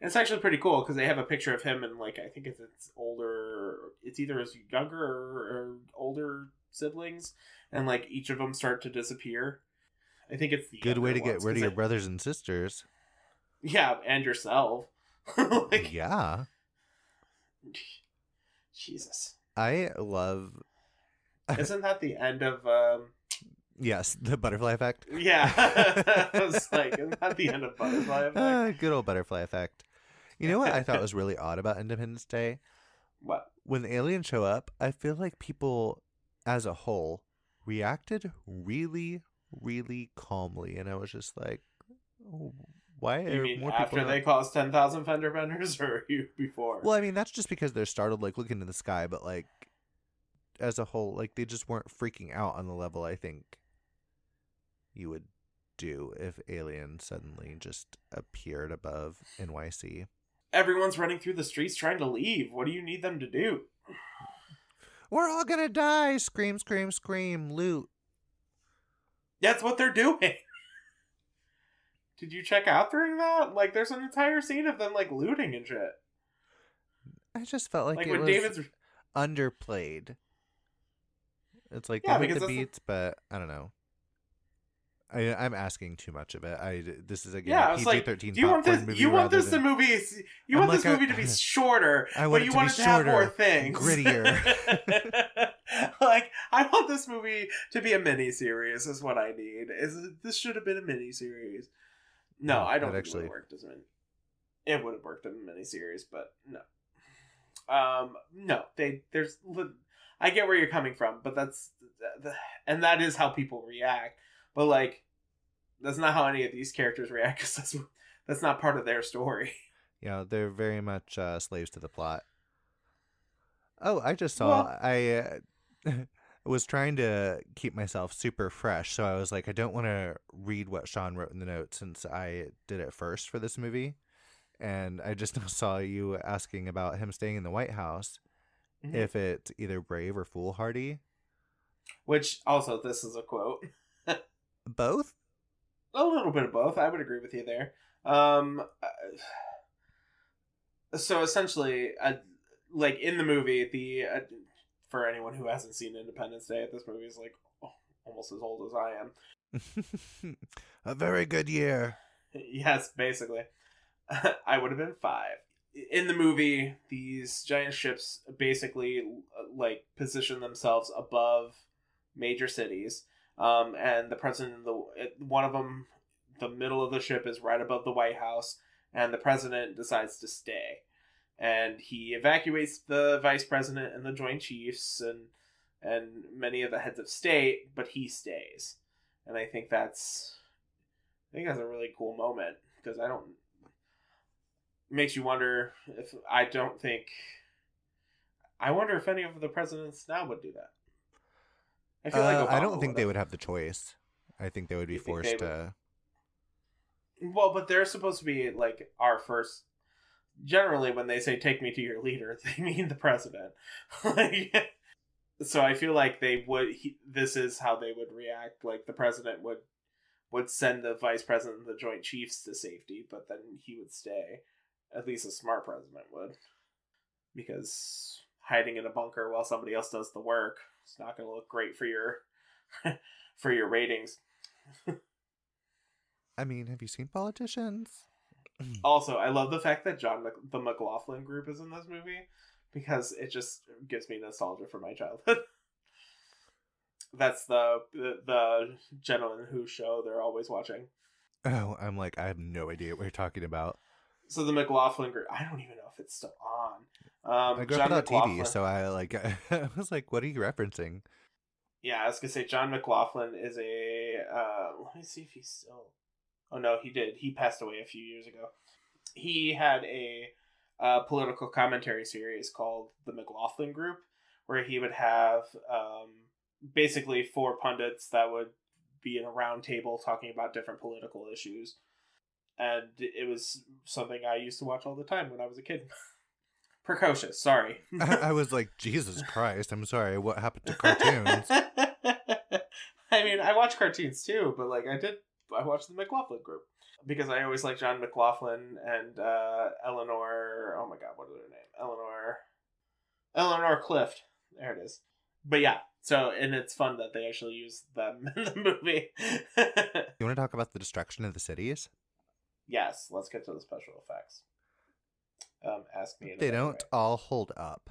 And it's actually pretty cool because they have a picture of him and like I think it's, it's older. It's either his younger or, older siblings, and like each of them start to disappear. I think it's the Good way to get rid of your I- brothers and sisters. Yeah, and yourself. (laughs) like yeah. (laughs) Jesus, I love (laughs) isn't that the end of? um yes, the butterfly effect. Yeah, (laughs) (laughs) I was like, isn't that the end of Butterfly Effect? Ah, good old butterfly effect. You know what I thought was really odd about Independence Day? What? When the aliens show up, I feel like people as a whole reacted really, really calmly. And I was just like, oh, why You mean more after they not- caused ten thousand fender benders, (laughs) or you before? Well, I mean, that's just because they're startled, like looking in the sky, but like as a whole, like they just weren't freaking out on the level I think you would do if aliens suddenly just appeared above NYC. everyone's running through the streets trying to leave. What do you need them to do? We're all gonna die! Scream, scream, scream, loot. That's what they're doing. Did you check out during that? Like, there's an entire scene of them like looting and shit. I just felt like, Like, it when was David's underplayed. It's like Yeah, they hit because the beats, but I don't know. I, I'm asking too much of it. I this is again yeah, was like, PG-13 do you want this? movie You want this than- to movie? You I'm want this like, movie to be (laughs) shorter, I want it you to want be it to have more shorter, things, grittier. (laughs) (laughs) like I want this movie to be a mini series. Is what I need. Is this should have been a mini series? No, I don't think actually- it would have worked as a mini. It would have worked in a mini series, but no. Um, no, they there's. I get where you're coming from, but that's the, and that is how people react. But like, that's not how any of these characters react because that's that's not part of their story. Yeah, they're very much uh, slaves to the plot. Oh, I just saw. Well- I uh, (laughs) was trying to keep myself super fresh, so I was like, I don't want to read what Shawn wrote in the notes since I did it first for this movie, and I just (laughs) saw you asking about him staying in the White House. Mhm. If it's either brave or foolhardy, Which also, this is a quote. (laughs) both. a little bit of both. I would agree with you there. Um, uh, so essentially, uh, like in the movie, the uh, for anyone who hasn't seen Independence Day, this movie is like oh, almost as old as I am. (laughs) (laughs) a very good year. yes, basically, (laughs) I would have been five. In the movie, these giant ships basically like position themselves above major cities, um, and the president of the one of them, the middle of the ship is right above the White House, and the president decides to stay, and he evacuates the vice president and the Joint Chiefs and and many of the heads of state, but he stays, and I think that's I think that's a really cool moment because I don't makes you wonder if I don't think I wonder if any of the presidents now would do that. I feel like Uh, I don't think they would've. would have the choice. I think they would be they forced would? to. Well, but they're supposed to be like our first. Generally, when they say "take me to your leader," (laughs) they mean the president. (laughs) So I feel like they would. He, this is how they would react. Like the president would would send the vice president and the Joint Chiefs to safety, but then he would stay. At least a smart president would, because hiding in a bunker while somebody else does the work is not going to look great for your (laughs) for your ratings. I mean, have you seen politicians? (clears throat) Also, I love the fact that John Mc- the McLaughlin group is in this movie because it just gives me nostalgia for my childhood. (laughs) That's the, the the gentleman who show they're always watching. Oh, I'm like, I have no idea what you're talking about. So the McLaughlin group, I don't even know if it's still on. Um, I grew John up without TV, so I like, (laughs) I was like, what are you referencing? yeah, I was gonna say John McLaughlin is a. Uh, let me see if he's still. Oh no, he did. He passed away a few years ago. He had a uh, political commentary series called the McLaughlin Group, where he would have um, basically four pundits that would be in a round table talking about different political issues. And it was something I used to watch all the time when I was a kid. (laughs) Precocious, sorry. I, I was like, Jesus (laughs) Christ, I'm sorry. What happened to cartoons? (laughs) I mean, I watch cartoons too, but like I did, I watched the McLaughlin group because I always like John McLaughlin and uh, Eleanor. Oh my God, what is her name? Eleanor. Eleanor Clift. There it is. But yeah, so and it's fun that they actually use them (laughs) in the movie. You want to talk about the destruction of the cities? yes, let's get to the special effects. Um, ask me. They don't way. all hold up,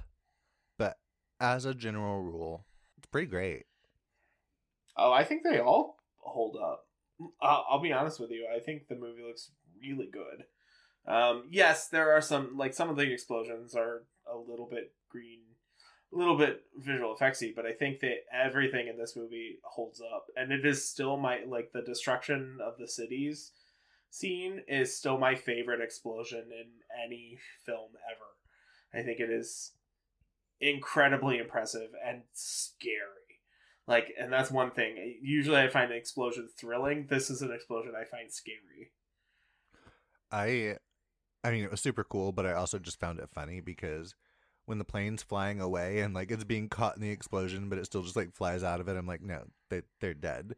but as a general rule, it's pretty great. Oh, I think they all hold up. I'll, I'll be honest with you. I think the movie looks really good. Um, yes, there are some like some of the explosions are a little bit green, a little bit visual effectsy, but I think that everything in this movie holds up, and it is still my like the destruction of the cities scene is still my favorite explosion in any film ever. I think it is incredibly impressive and scary. Like, and that's one thing. Usually, I find an explosion thrilling. This is an explosion I find scary. I, I mean, it was super cool, but I also just found it funny because when the plane's flying away and like it's being caught in the explosion, but it still just like flies out of it, I'm like, no, they they're dead.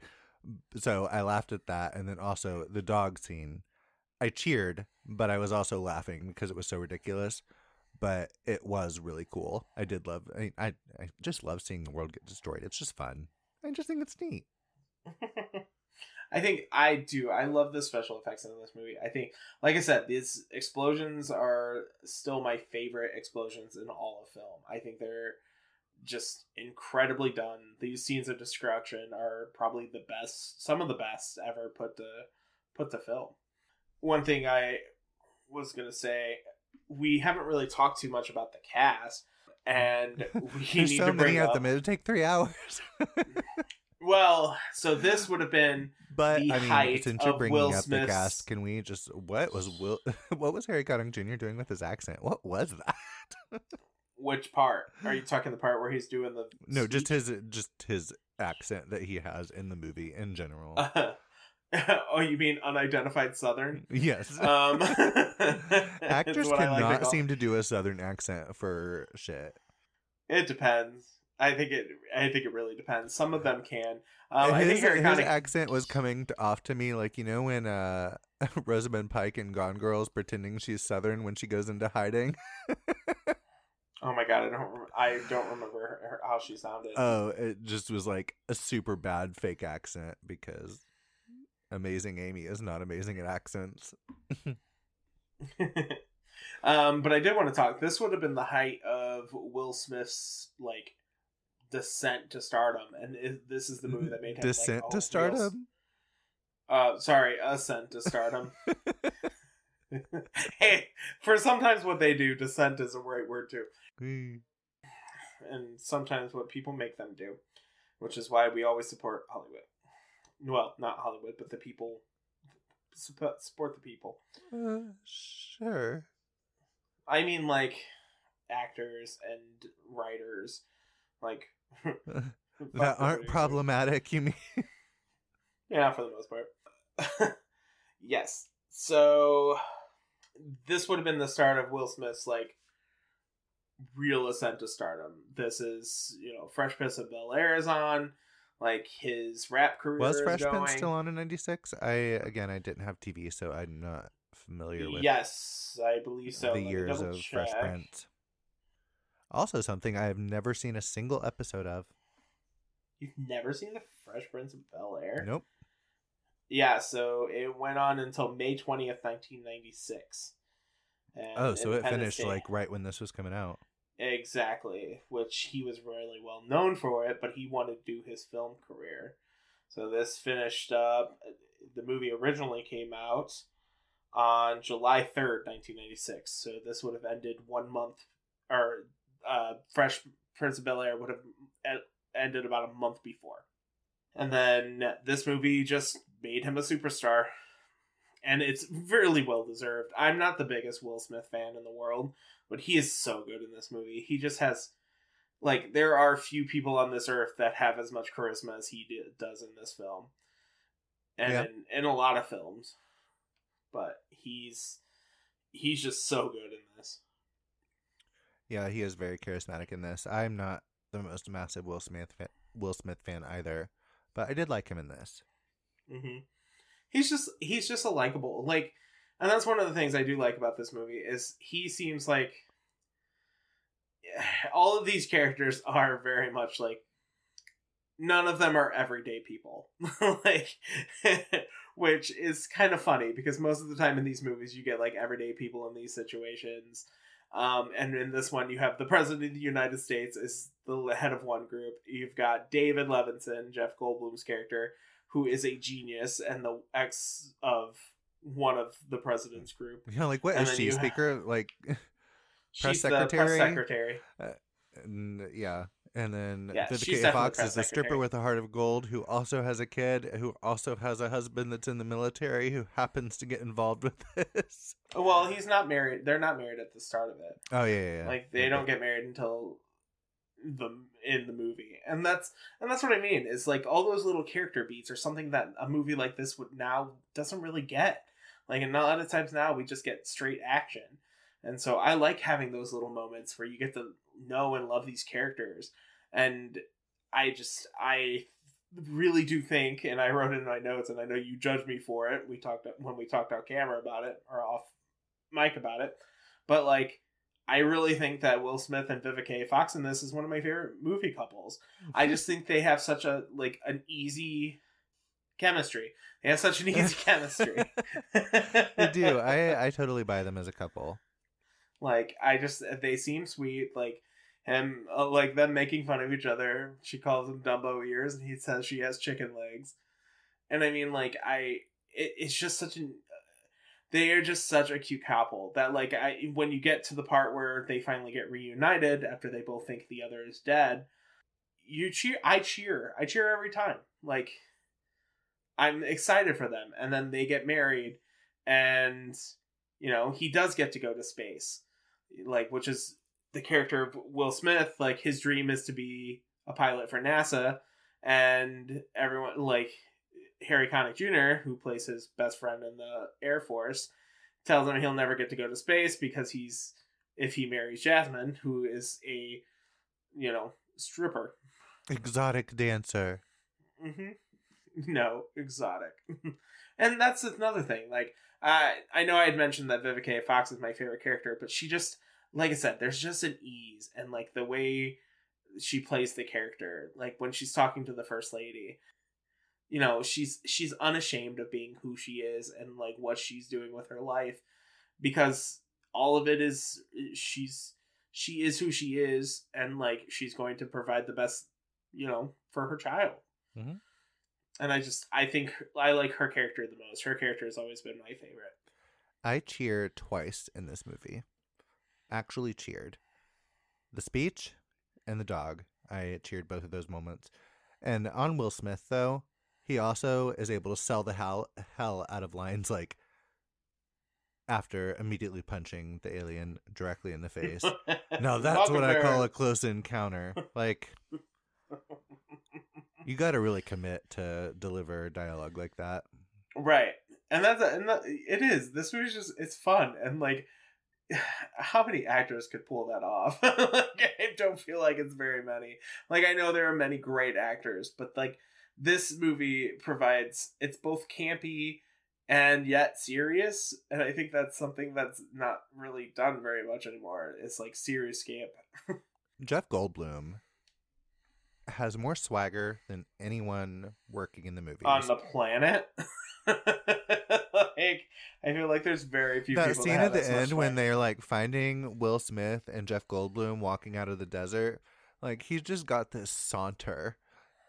So I laughed at that, and then also the dog scene. I cheered, but I was also laughing because it was so ridiculous. But it was really cool. I did love. I I, I just love seeing the world get destroyed. It's just fun. I just think it's neat. (laughs) I think I do. I love the special effects in this movie. I think, like I said, these explosions are still my favorite explosions in all of film. I think they're just incredibly done. These scenes of destruction are probably the best, some of the best ever put to put to film. One thing I was gonna say, we haven't really talked too much about the cast, and (laughs) we There's need so to many bring of up. them. It would take three hours. (laughs) Well, so this would have been but The I mean, height since you're bringing Will up the cast, can we just what was Will? (laughs) what was Harry Connick Jr. doing with his accent? What was that? which part? Are you talking the part where he's doing the No, just his just his accent that he has in the movie in general. (laughs) oh, you mean unidentified Southern? yes. (laughs) Um, (laughs) Actors I like to cannot seem to do a southern accent for shit. It depends. I think it. I think it really depends. Some of them can. Um, I his his Connick. accent was coming to, off to me like you know when uh Rosamund Pike in Gone Girls pretending she's southern when she goes into hiding. oh my god, I don't. rem- I don't remember her, how she sounded. Oh, it just was like a super bad fake accent because Amazing Amy is not amazing at accents. (laughs) um, but I did want to talk. This would have been the height of Will Smith's like descent to stardom, and it, this is the movie that made him Descent like, to stardom. Uh, sorry, ascent to stardom. (laughs) hey, for sometimes what they do, descent is a right word too, Mm. and sometimes what people make them do, which is why we always support Hollywood. Well, not Hollywood, but the people. Support, support the people. Uh, sure. I mean, like actors and writers, like (laughs) that aren't problematic. You mean? (laughs) Yeah, for the most part. (laughs) yes. So this would have been the start of Will Smith's like real ascent to stardom. This is you know Fresh Prince of Bel Air is on, like his rap career Was is Fresh going. Prince still on in '96? I again, I didn't have TV, so I'm not familiar with Yes, I believe so. the Let years of Fresh. Prince. Also, something I have never seen a single episode of. You've never seen the Fresh Prince of Bel Air? Nope. Yeah, so it went on until May twentieth, nineteen ninety six. Oh, so it finished like right when this was coming out. Exactly, which he was really well known for it, but he wanted to do his film career. So this finished up. The movie originally came out on July third, nineteen ninety six. So this would have ended one month, or uh, Fresh Prince of Bel Air would have ended about a month before. And then this movie just made him a superstar. And it's really well deserved. I'm not the biggest Will Smith fan in the world, but he is so good in this movie. He just has, like, there are few people on this earth that have as much charisma as he d- does in this film. And Yeah. in, in a lot of films. But he's he's just so good in this. Yeah, he is very charismatic in this. I'm not the most massive Will Smith fa- Will Smith fan either, but I did like him in this. hmm He's just he's just a likable like, and that's one of the things I do like about this movie is he seems like (sighs) all of these characters are very much like none of them are everyday people. (laughs) Like (laughs) which is kind of funny because most of the time in these movies you get like everyday people in these situations. Um, and in this one you have the president of the united states is the head of one group. You've got david levinson jeff goldblum's character who is a genius and the ex of one of the president's group You (laughs) know, like what And is she speaker? Like, (laughs) the secretary? press secretary uh, and, yeah, and then Yeah, Vivica A. Fox press is the stripper secretary. with a heart of gold who also has a kid who also has a husband that's in the military who happens to get involved with (laughs) this. well he's not married they're not married at the start of it Oh yeah, yeah. yeah. like they Okay. don't get married until the in the movie and that's and that's what i mean is like all those little character beats are something that a movie like this would now doesn't really get like and a lot of times now we just get straight action and so i like having those little moments where you get to know and love these characters and i just i really do think and i wrote it in my notes and i know you judged me for it we talked when we talked out camera about it or off mic about it but like I really think that Will Smith and Vivica A. Fox in this is one of my favorite movie couples. I (laughs) just think they have such a like an easy chemistry. They have such an easy (laughs) chemistry. they do. (laughs) I I totally buy them as a couple. like I just they seem sweet. Like him uh, like them making fun of each other. She calls him Dumbo ears, and he says she has chicken legs. And I mean, like I, it, it's just such an. They are just such a cute couple that, like, I when you get to the part where they finally get reunited after they both think the other is dead, you cheer. I cheer. I cheer every time. Like, I'm excited for them, and then they get married, and you know he does get to go to space, like, which is the character of Will Smith, like his dream is to be a pilot for NASA, and everyone like Harry Connick Jr., who plays his best friend in the Air Force, tells him he'll never get to go to space because he's if he marries Jasmine, who is a you know stripper, exotic dancer. Mm-hmm. (laughs) No, exotic, (laughs) and that's another thing. Like I I know I had mentioned that Vivica Fox is my favorite character, but she just like I said, there's just an ease and like the way she plays the character. Like when she's talking to the first lady, you know, she's she's unashamed of being who she is and like what she's doing with her life because all of it is she's she is who she is and like she's going to provide the best, you know, for her child. Mhm. And I just I think I like her character the most. Her character has always been my favorite. I cheered twice in this movie. Actually cheered. The speech and the dog. I cheered both of those moments. And on Will Smith though, he also is able to sell the hell hell out of lines like after immediately punching the alien directly in the face. (laughs) No, that's what I call a close encounter. Like (laughs) you got to really commit to deliver dialogue like that. Right. And that's and that, it is. This movie's just it's fun and like (sighs) how many actors could pull that off? (laughs) like, I don't feel like it's very many. Like I know there are many great actors, but like this movie provides it's both campy and yet serious, and I think that's something that's not really done very much anymore. It's like serious camp. (laughs) Jeff Goldblum has more swagger than anyone working in the movie. on the planet. (laughs) like I feel like there's very few that people scene that at the end when they're like finding Will Smith and Jeff Goldblum walking out of the desert, like he's just got this saunter,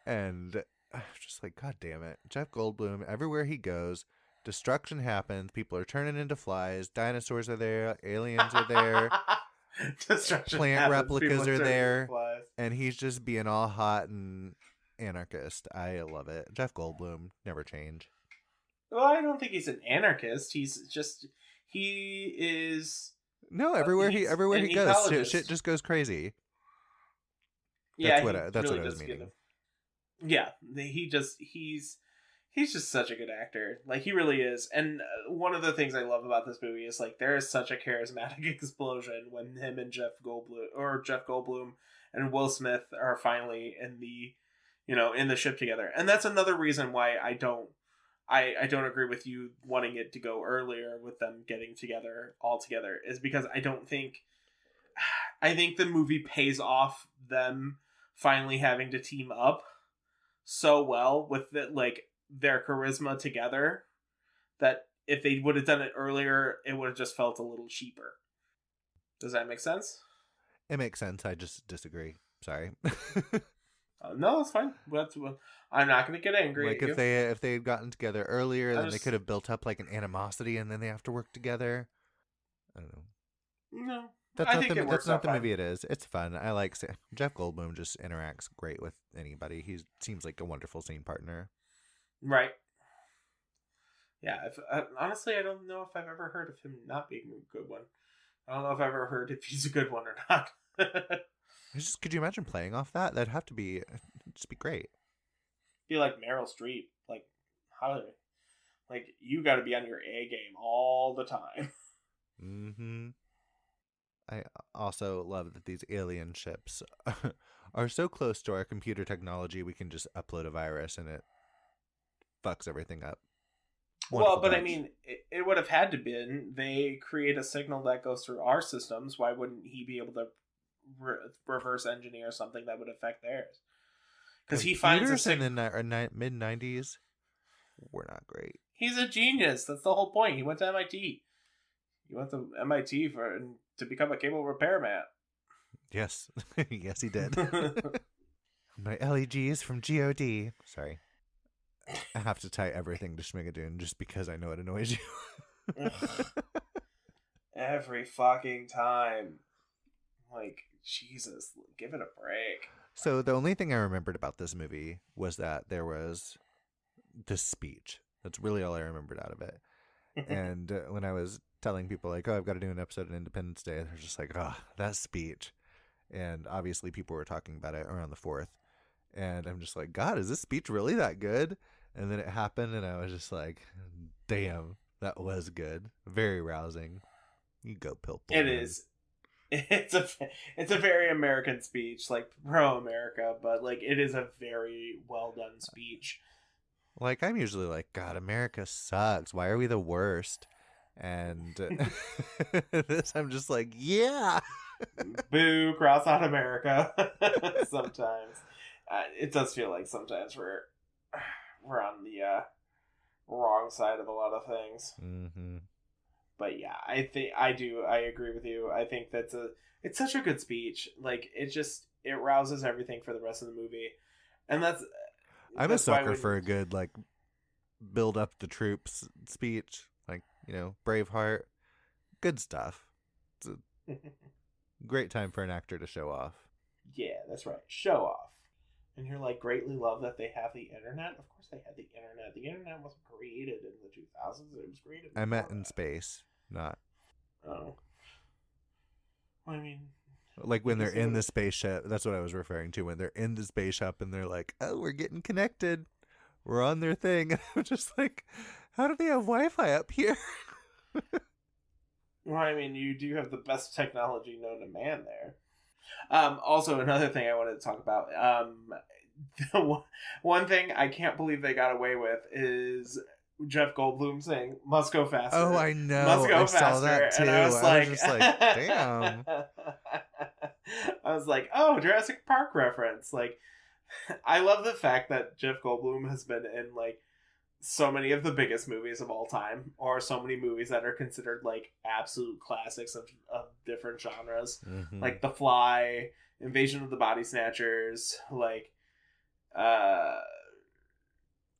and I'm just like, God damn it, Jeff Goldblum! Everywhere he goes, destruction happens. People are turning into flies. Dinosaurs are there. Aliens are there. (laughs) (laughs) Destruction Plant replicas are there. flies. and he's just being all hot and anarchist. I love it. Jeff Goldblum never change. Well, I don't think he's an anarchist. He's just he is No, everywhere he everywhere he goes, shit, ecologist. shit just goes crazy. yeah. what I- that's really what I was meaning. him. Yeah, he just he's he's just such a good actor. Like he really is. And uh, one of the things I love about this movie is like there is such a charismatic (laughs) explosion when him and Jeff Goldblum or Jeff Goldblum and Will Smith are finally in the you know in the ship together. And that's another reason why I don't I I don't agree with you wanting it to go earlier with them getting together all together is because I don't think (sighs) I think the movie pays off them finally having to team up so well with it like their charisma together that if they would have done it earlier, it would have just felt a little cheaper. Does that make sense? It makes sense. I just disagree. Sorry. (laughs) Uh, no, it's fine. That's I'm not going to get angry. like at you. if they if they had gotten together earlier, I then they could have built up like an animosity, and then they have to work together. I don't know. no, That's I not think the it that's works not the fine. movie. It is. It's fun. I like Jeff Goldblum. Just interacts great with anybody. He seems like a wonderful scene partner. Right. Yeah, if, uh, honestly, I don't know if I've ever heard of him not being a good one. I don't know if I've ever heard if he's a good one or not. (laughs) Just could you imagine playing off that? That'd have to be just be great. be like Meryl Streep. Like, how? Like, you got to be on your A game all the time. (laughs) Mm-hmm. I also love that these alien ships (laughs) are so close to our computer technology. We can just upload a virus and it fucks everything up. well, Wonderful but I mean, it, it would have had to been they create a signal that goes through our systems. Why wouldn't he be able to re- reverse engineer something that would affect theirs? Because he finds a Computers in the ni- mid '90s were not great. He's a genius. That's the whole point. He went to MIT. He went to MIT for to become a cable repairman. Yes, (laughs) yes, he did. (laughs) (laughs) My LEGs from God. Sorry, I have to tie everything to Schmigadoon just because I know it annoys you. (laughs) Every fucking time. Like, Jesus, give it a break. So the only thing I remembered about this movie was that there was this speech. That's really all I remembered out of it. (laughs) and uh, when I was telling people like, "Oh, I've got to do an episode on Independence Day," they're just like, "Oh, that speech." And obviously, people were talking about it around the fourth, and I'm just like, "God, is this speech really that good?" And then it happened, and I was just like, "Damn, that was good. Very rousing." You go, Pill. It is. (laughs) It's a it's a very American speech, like pro America, but like it is a very well done speech. Like I'm usually like, God, America sucks. Why are we the worst? And (laughs) this, I'm just like, yeah. (laughs) Boo, cross out America. sometimes uh, it does feel like sometimes we're we're on the uh, wrong side of a lot of things. Mm-hmm. But yeah, I think I do. I agree with you. I think that's a it's such a good speech. Like it just it rouses everything for the rest of the movie, and that's. I'm that's a sucker for a good like build up the troops speech, like you know, Braveheart, good stuff. It's a (laughs) great time for an actor to show off. Yeah, that's right. Show off. And you're like, greatly love that they have the internet. Of course, they had the internet. The internet wasn't created in the 2000s. It was created. I meant in space, not Oh. I mean, like when they're in the spaceship. That's what I was referring to. When they're in the spaceship and they're like, "Oh, we're getting connected. We're on their thing." (laughs) And I'm just like, "How do they have Wi-Fi up here?" (laughs) well, I mean, you do have the best technology known to man there. Um, also, another thing I wanted to talk about. Um, (laughs) the one- one thing I can't believe they got away with is Jeff Goldblum saying "Must go faster." Oh, I know. Must go I faster. saw that too. And I was like, just like, "Damn." (laughs) I was like, oh, Jurassic Park reference. Like, (laughs) I love the fact that Jeff Goldblum has been in like so many of the biggest movies of all time, or so many movies that are considered like absolute classics of, of different genres, Mhm. like The Fly, Invasion of the Body Snatchers, like, uh,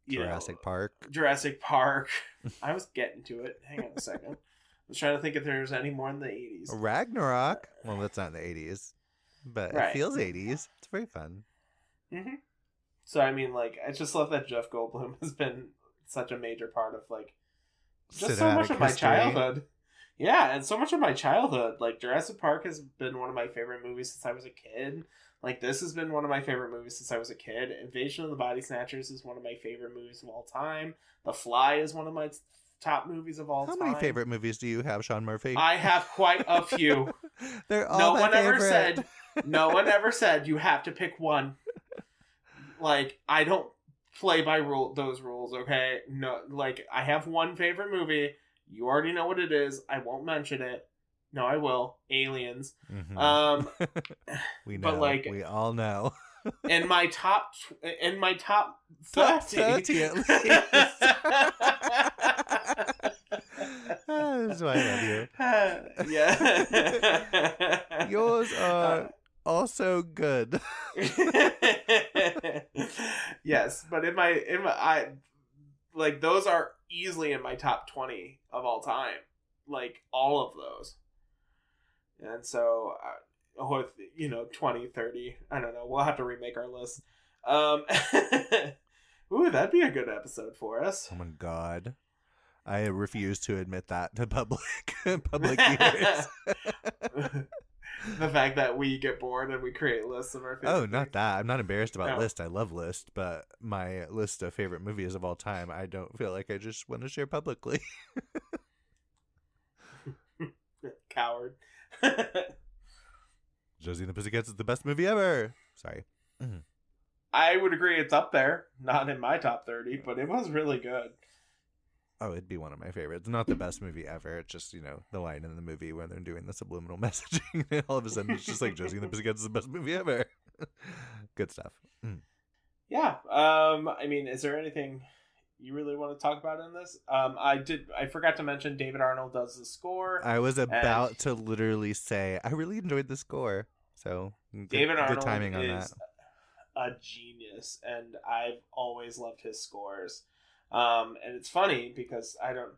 you know, Jurassic Park. Jurassic Park. (laughs) I was getting to it. Hang on a second. I was trying to think if there's any more in the 80s. Ragnarok. Well, that's not in the 80s, but Right. it feels 80s. It's very fun. hmm So, I mean, like, I just love that Jeff Goldblum (laughs) has been such a major part of, like, just so much Cinematic of my childhood. Yeah, and so much of my childhood. Like, Jurassic Park has been one of my favorite movies since I was a kid. Like, this has been one of my favorite movies since I was a kid. Invasion of the Body Snatchers is one of my favorite movies of all time. The Fly is one of my top movies of all How time. How many favorite movies do you have, Shawn Murphy? I have quite a few. (laughs) They're all no one ever said (laughs) no one ever said you have to pick one like i don't play by rule those rules okay no like i have one favorite movie you already know what it is i won't mention it no i will aliens Mhm. um (laughs) we know. but, like- we all know. (laughs) in my top in my top Top 30, 30 at (laughs) least. Ah, this why I love you. yeah Yours are also good. yes, but in my in my I like those are easily in my top 20 of all time. Like all of those. And so uh, with you know 20, 30, I don't know, we'll have to remake our list. Um (laughs) Ooh, that'd be a good episode for us. Oh my god. I refuse to admit that to public (laughs) public (laughs) ears. (laughs) the fact that we get bored and we create lists of our favorite oh, not that. I'm not embarrassed about No. list. I love list, but my list of favorite movies of all time, I don't feel like I just want to share publicly. (laughs) (laughs) Coward. Josie and the Pussycats is the best movie ever. Sorry. Mm-hmm. I would agree it's up there. Not in my top 30, but it was really good. Oh, it'd be one of my favorites. Not the best movie ever. It's just, you know, the line in the movie when they're doing the subliminal (laughs) messaging. and all of a sudden, it's just like Josie and the Pussycats is the best movie ever. (laughs) Good stuff. Mm. Yeah. Um, I mean, is there anything you really want to talk about in this? Um, I did. I forgot to mention David Arnold does the score. I was about to literally say, I really enjoyed the score. So good, David Arnold good timing on is that. a genius, and I've always loved his scores. Um, and it's funny because I don't,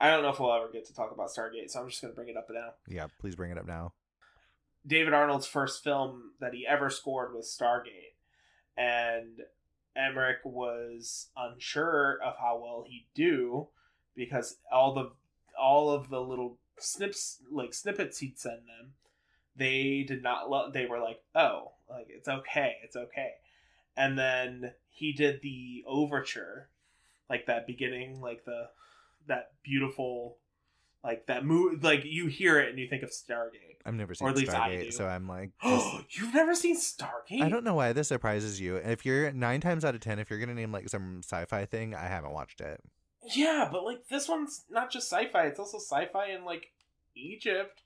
I don't know if we'll ever get to talk about Stargate, so I'm just going to bring it up now. Yeah, please bring it up now. David Arnold's first film that he ever scored was Stargate, and Emmerich was unsure of how well he'd do because all the all of the little snips like snippets he'd send them, they did not love. They were like, "Oh, like it's okay, it's okay," and then he did the overture, like that beginning, like the that beautiful. Like that move, like you hear it and you think of Stargate. I've never Or seen at least I Stargate, do. so I'm like, (gasps) just- You've never seen Stargate? I don't know why this surprises you. and If you're nine times out of ten, if you're gonna name like some sci-fi thing, I haven't watched it. Yeah, but like this one's not just sci-fi; it's also sci-fi in like Egypt.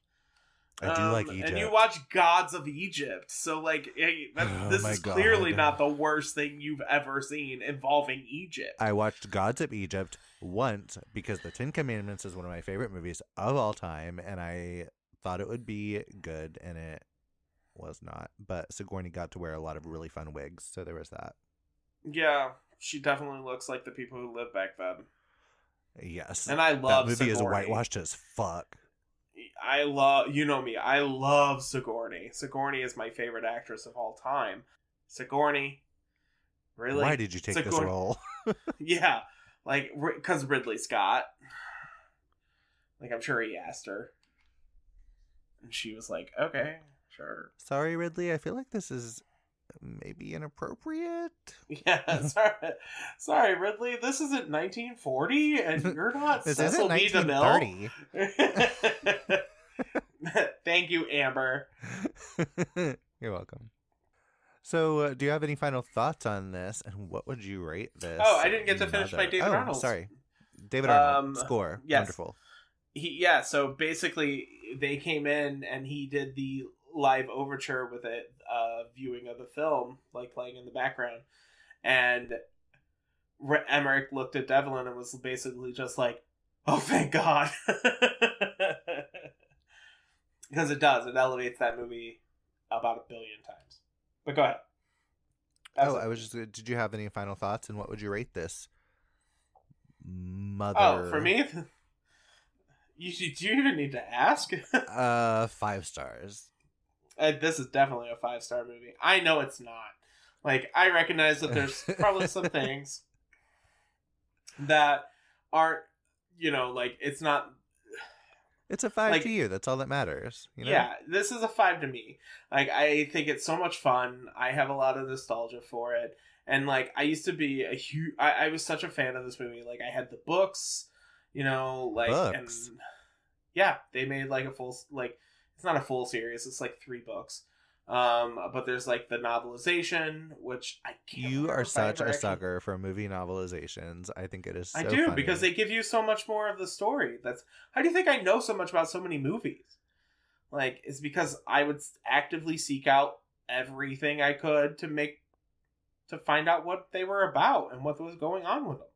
I do Um, like Egypt. And you watch Gods of Egypt, so like hey, Oh this is clearly not the worst thing you've ever seen involving Egypt. I watched Gods of Egypt once because The Ten Commandments is one of my favorite movies of all time, and I thought it would be good, and it was not. But Sigourney got to wear a lot of really fun wigs, so there was that. yeah, she definitely looks like the people who lived back then. Yes, And I love that movie is whitewashed as fuck. I love you know me. I love Sigourney. Sigourney is my favorite actress of all time. Sigourney, really? Why did you take this role? (laughs) Yeah, like because Ridley Scott. Like I'm sure he asked her, and she was like, "Okay, sure." Sorry, Ridley. I feel like this is maybe inappropriate. Yeah, (laughs) sorry, sorry, Ridley. This isn't 1940, and (laughs) you're not This Cecil isn't B. DeMille. 1930. (laughs) Thank you, Amber. You're welcome. So, uh, do you have any final thoughts on this? And what would you rate this? Oh, I didn't get to finish my David oh, Arnold's. Sorry, David Arnold Um, score. yes. Wonderful. He yeah. So basically, they came in and he did the live overture with a uh, viewing of the film, like playing in the background, and Re- Emmerich looked at Devlin and was basically just like, "Oh, thank God," (laughs) because it does. It elevates that movie about a billion times. But go ahead. Oh, I was just. Did you have any final thoughts? And what would you rate this? Mother. Oh, for me, (laughs) you do you even need to ask? (laughs) uh, five stars. Uh, this is definitely a five star movie. I know it's not. Like I recognize that there's (laughs) probably some things that aren't, you know, like it's not. It's a five Like- to you. That's all that matters. You know? Yeah, this is a five to me. Like I think it's so much fun. I have a lot of nostalgia for it, and like I used to be a huge. I, I was such a fan of this movie. Like I had the books, you know, like Books? and yeah, they made like a full like it's not a full series. It's like three books. Um, but there's like the novelization, which I can't. You are such a sucker for movie novelizations. I think it is. So I do funny. because they give you so much more of the story. That's how do you think I know so much about so many movies? Like it's because I would actively seek out everything I could to make to find out what they were about and what was going on with them.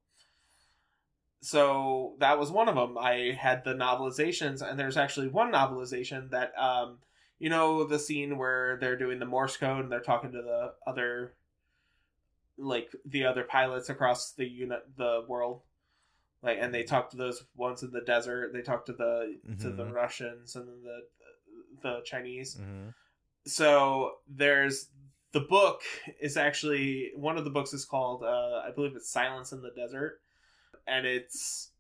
So that was one of them. I had the novelizations, and there's actually one novelization that, um, you know, the scene where they're doing the Morse code and they're talking to the other, like the other pilots across the unit, the world, like, and they talk to those ones in the desert. They talk to the to the. Russians and the the Chinese Mhm. so there's the book is actually one of the books is called uh, i believe it's silence in the desert and it's,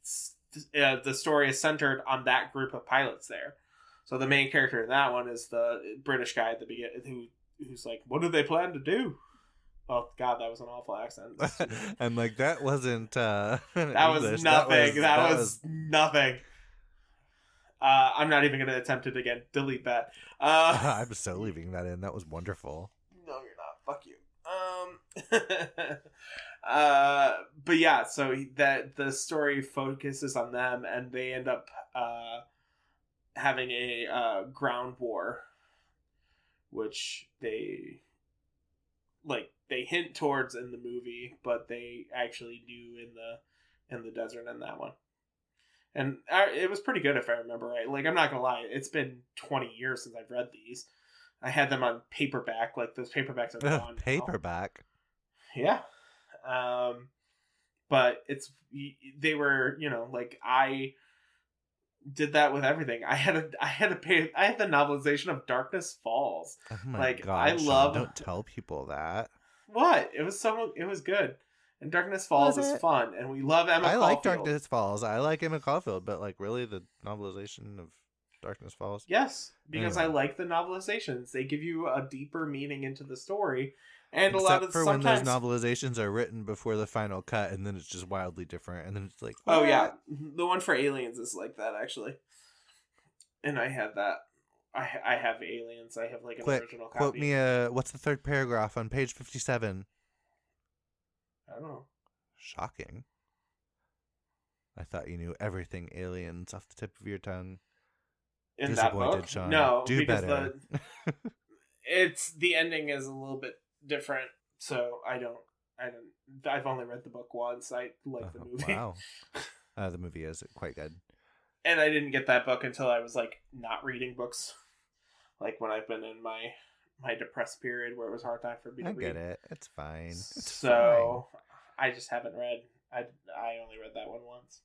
it's uh, the story is centered on that group of pilots there so the main character in that one is the british guy at the beginning who who's like what do they plan to do oh god that was an awful accent (laughs) I'm like that wasn't. uh (laughs) that was English. nothing that was, nothing uh, i'm not even going to attempt it again delete that uh, (laughs) I'm so leaving that in. That was wonderful. No, you're not. Fuck you. Um. Uh. But yeah, so that the story focuses on them, and they end up uh having a uh, ground war, which they like they hint towards in the movie, but they actually do in the in the desert in that one. And it was pretty good if I remember right. Like I'm not gonna lie, it's been 20 years since I've read these, I had them on paperback. Like those paperbacks are gone. now. Paperback. Yeah. Um, but it's they were you know like I did that with everything. I had a I had a pay I had the novelization of Darkness Falls. Oh my Like, god! I love- Don't tell people that. What? It was so it was good. And Darkness Falls Was is fun, and we love Emma. I like Darkness Falls. I like Emma Caulfield, but like really the novelization of Darkness Falls. Yes, because I like the novelizations. They give you a deeper meaning into the story, and a lot of for when those novelizations are written before the final cut, and then it's just wildly different, and then it's like, oh yeah, mm-hmm. the one for aliens is like that actually. And I had that. I I have aliens. I have like an Quick, original copy. quote me. a what's the third paragraph on page fifty-seven? I don't know. Shocking. I thought you knew everything aliens off the tip of your tongue. In that book, Shawn. no, Do because better. the (laughs) it's the ending is a little bit different. So I don't. I don't. I've only read the book once. I like the Oh, movie. Wow. (laughs) Uh, the movie is quite good. and I didn't get that book until I was like not reading books, like when I've been in my my depressed period where it was hard time for me to I read. get it. It's fine. It's so I just haven't read. I I only read that one once.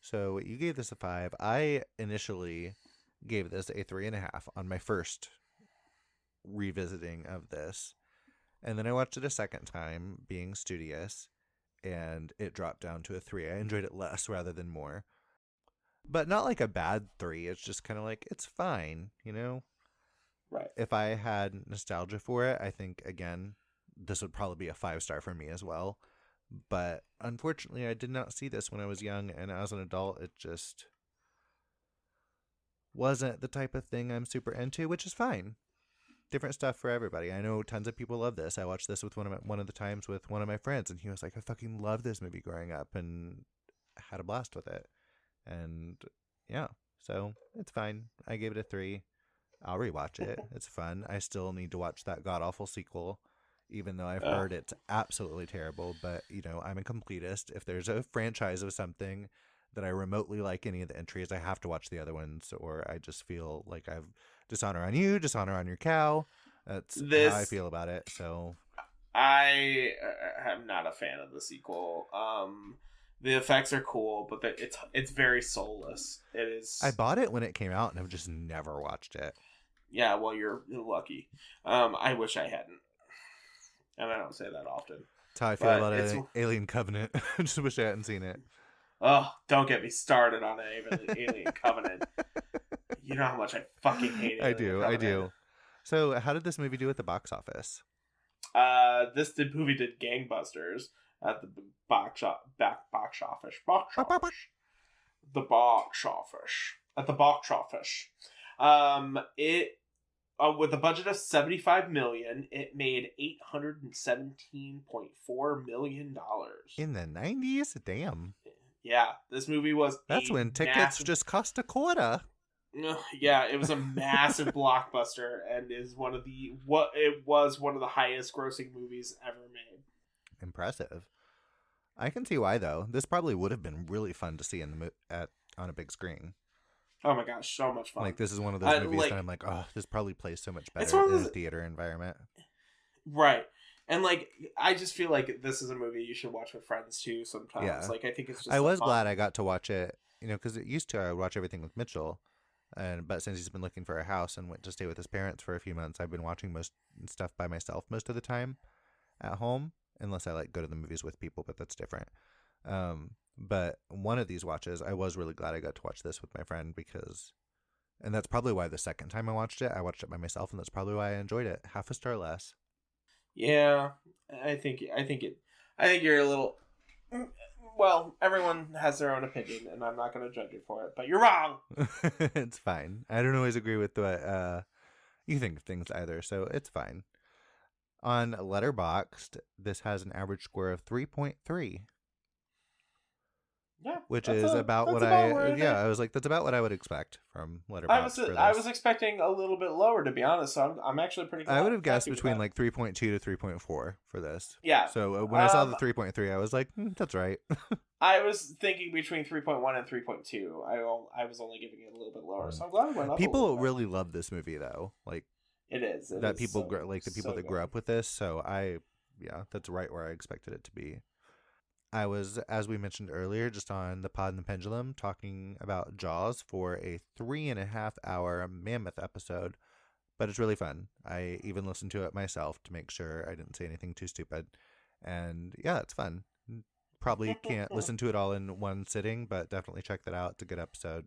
So you gave this a five. I initially gave this a three and a half on my first revisiting of this. And then I watched it a second time, being studious, and it dropped down to a three. I enjoyed it less rather than more. But not like a bad three. It's just kind of like, it's fine, you know? Right. If I had nostalgia for it, I think, again, this would probably be a five star for me as well. But unfortunately, I did not see this when I was young, and as an adult, it just wasn't the type of thing I'm super into, which is fine. Different stuff for everybody. I know tons of people love this. I watched this with one of my, one of the times with one of my friends, and he was like, "I fucking love this movie growing up," and had a blast with it. And yeah, so it's fine. I gave it a three. I'll rewatch it. (laughs) It's fun. I still need to watch that god awful sequel, even though I've heard it's absolutely terrible. But you know, I'm a completist. If there's a franchise of something that I remotely like any of the entries, I have to watch the other ones, or I just feel like I've dishonor on you, dishonor on your cow. That's how I feel about it. So I uh, am not a fan of the sequel. Um, the effects are cool, but the, it's it's very soulless. It is. I bought it when it came out, and I've just never watched it. yeah, well, you're, you're lucky. Um, I wish I hadn't, and I don't say that often. That's how I feel about A- Alien Covenant. (laughs) I just wish I hadn't seen it. Oh, don't get me started on Alien Covenant. (laughs) You know how much I fucking hate it. I do, I do. So, how did this movie do at the box office? Uh, this did, movie did gangbusters at the box shop, back box office, box office, the box office at the box office. Um, it uh, with a budget of seventy five million, it made eight hundred and seventeen point four million dollars. In the 90s? Damn. Yeah, this movie was. That's when tickets massive- just cost a quarter. Yeah, it was a massive blockbuster and is one of the what it was one of the highest grossing movies ever made. Impressive. I can see why though. This probably would have been really fun to see in the mo- at on a big screen. Oh my gosh, so much fun. Like this is one of those I- movies like- that I'm like, oh, this probably plays so much better in a theater environment. Right. And like I just feel like this is a movie you should watch with friends too sometimes. Yeah. Like I think it's just I was fun- glad I got to watch it, you know, because it used to I would watch everything with Mitchell, and but since he's been looking for a house and went to stay with his parents for a few months, I've been watching most stuff by myself most of the time at home, unless I like go to the movies with people, but that's different. Um, but one of these watches, I was really glad I got to watch this with my friend because, and that's probably why the second time I watched it, I watched it by myself, and that's probably why I enjoyed it. Half a star less. Yeah. I think I think it I think you're a little well, everyone has their own opinion and I'm not gonna judge you for it, but you're wrong. (laughs) it's fine. I don't always agree with what uh, you think of things either, so it's fine. On Letterboxd, this has an average score of 3.3, Yeah. which is a- about what about I yeah, I was like that's about what I would expect from Letterboxd. I was I was expecting a little bit lower to be honest, so I'm, I'm actually pretty. I would have guessed between like 3.2 to 3.4 for this. yeah. So uh, when I saw Um, the 3.3, I was like, hmm, that's right. (laughs) I was thinking between 3.1 and 3.2. I I was only giving it a little bit lower, so I'm glad I went up. People really love this movie though. Like It is it that is people so- like the people so that grew up with this. So I, yeah, that's right where I expected it to be. I was, as we mentioned earlier, just on the Pod and the Pendulum, talking about Jaws for a three and a half hour mammoth episode, but it's really fun. I even listened to it myself to make sure I didn't say anything too stupid, and yeah, it's fun. Probably can't listen to it all in one sitting, but definitely check that out. It's a good episode.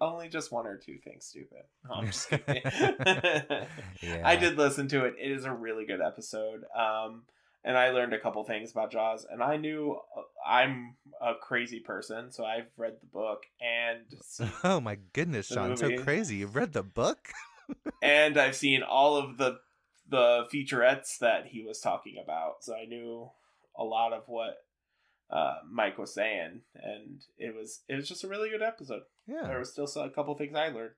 Only just one or two things stupid. No, I'm just (laughs) kidding. (laughs) Yeah, I did listen to it. It is a really good episode. Um, and I learned a couple things about Jaws. And I knew uh, I'm a crazy person, so I've read the book and (laughs) Oh my goodness, Shawn! So crazy. You've read the book? (laughs) and I've seen all of the the featurettes that he was talking about. So I knew a lot of what uh, Mike was saying, and it was it was just a really good episode. Yeah. There was still a couple things I learned.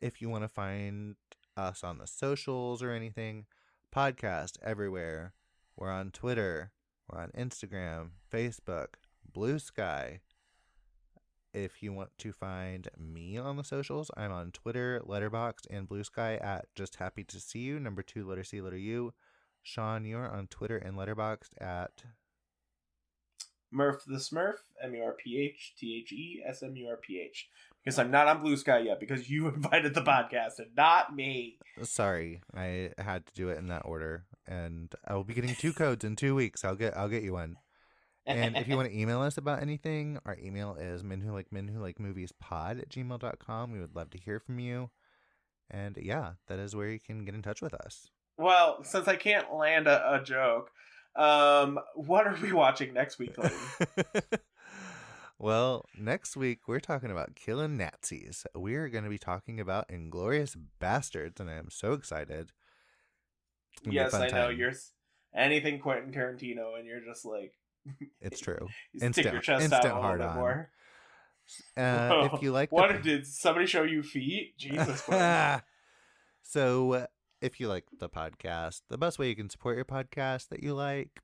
if you want to find us on the socials or anything, podcast everywhere. We're on Twitter, we're on Instagram, Facebook, Bluesky. If you want to find me on the socials, I'm on Twitter, Letterboxd, and Bluesky at just happy to see you. Number two, letter C, letter U. Shawn, you're on Twitter and Letterboxd at Murph the Smurf, M U R P H T H E S M U R P H. Because I'm not on Bluesky yet because you (laughs) invited the podcast and not me. Sorry, I had to do it in that order, and I will be getting two (laughs) codes in two weeks. I'll get I'll get you one. And if you want to email us about anything, our email is men who like men who like movies pod at gmail.com. We would love to hear from you. And yeah, that is where you can get in touch with us. well, since I can't land a, a joke, um, what are we watching next week? (laughs) well, next week we're talking about killing Nazis. We're going to be talking about Inglourious Basterds, and I am so excited. It's gonna be a yes, I know you're anything Quentin Tarantino, and you're just like (laughs) It's true. you Instant- stick your chest instant out a little hard on. more. Uh, if you (laughs) like, the what did somebody show you feet? Jesus, Quentin. (laughs) so, uh, if you like the podcast, the best way you can support your podcast that you like,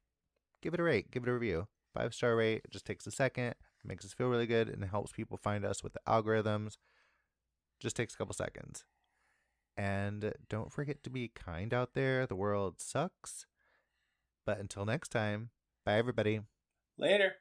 give it a rate, give it a review. Five star rate. It just takes a second. It makes us feel really good and helps people find us with the algorithms. Just takes a couple seconds. And don't forget to be kind out there. The world sucks. But until next time, bye everybody. later.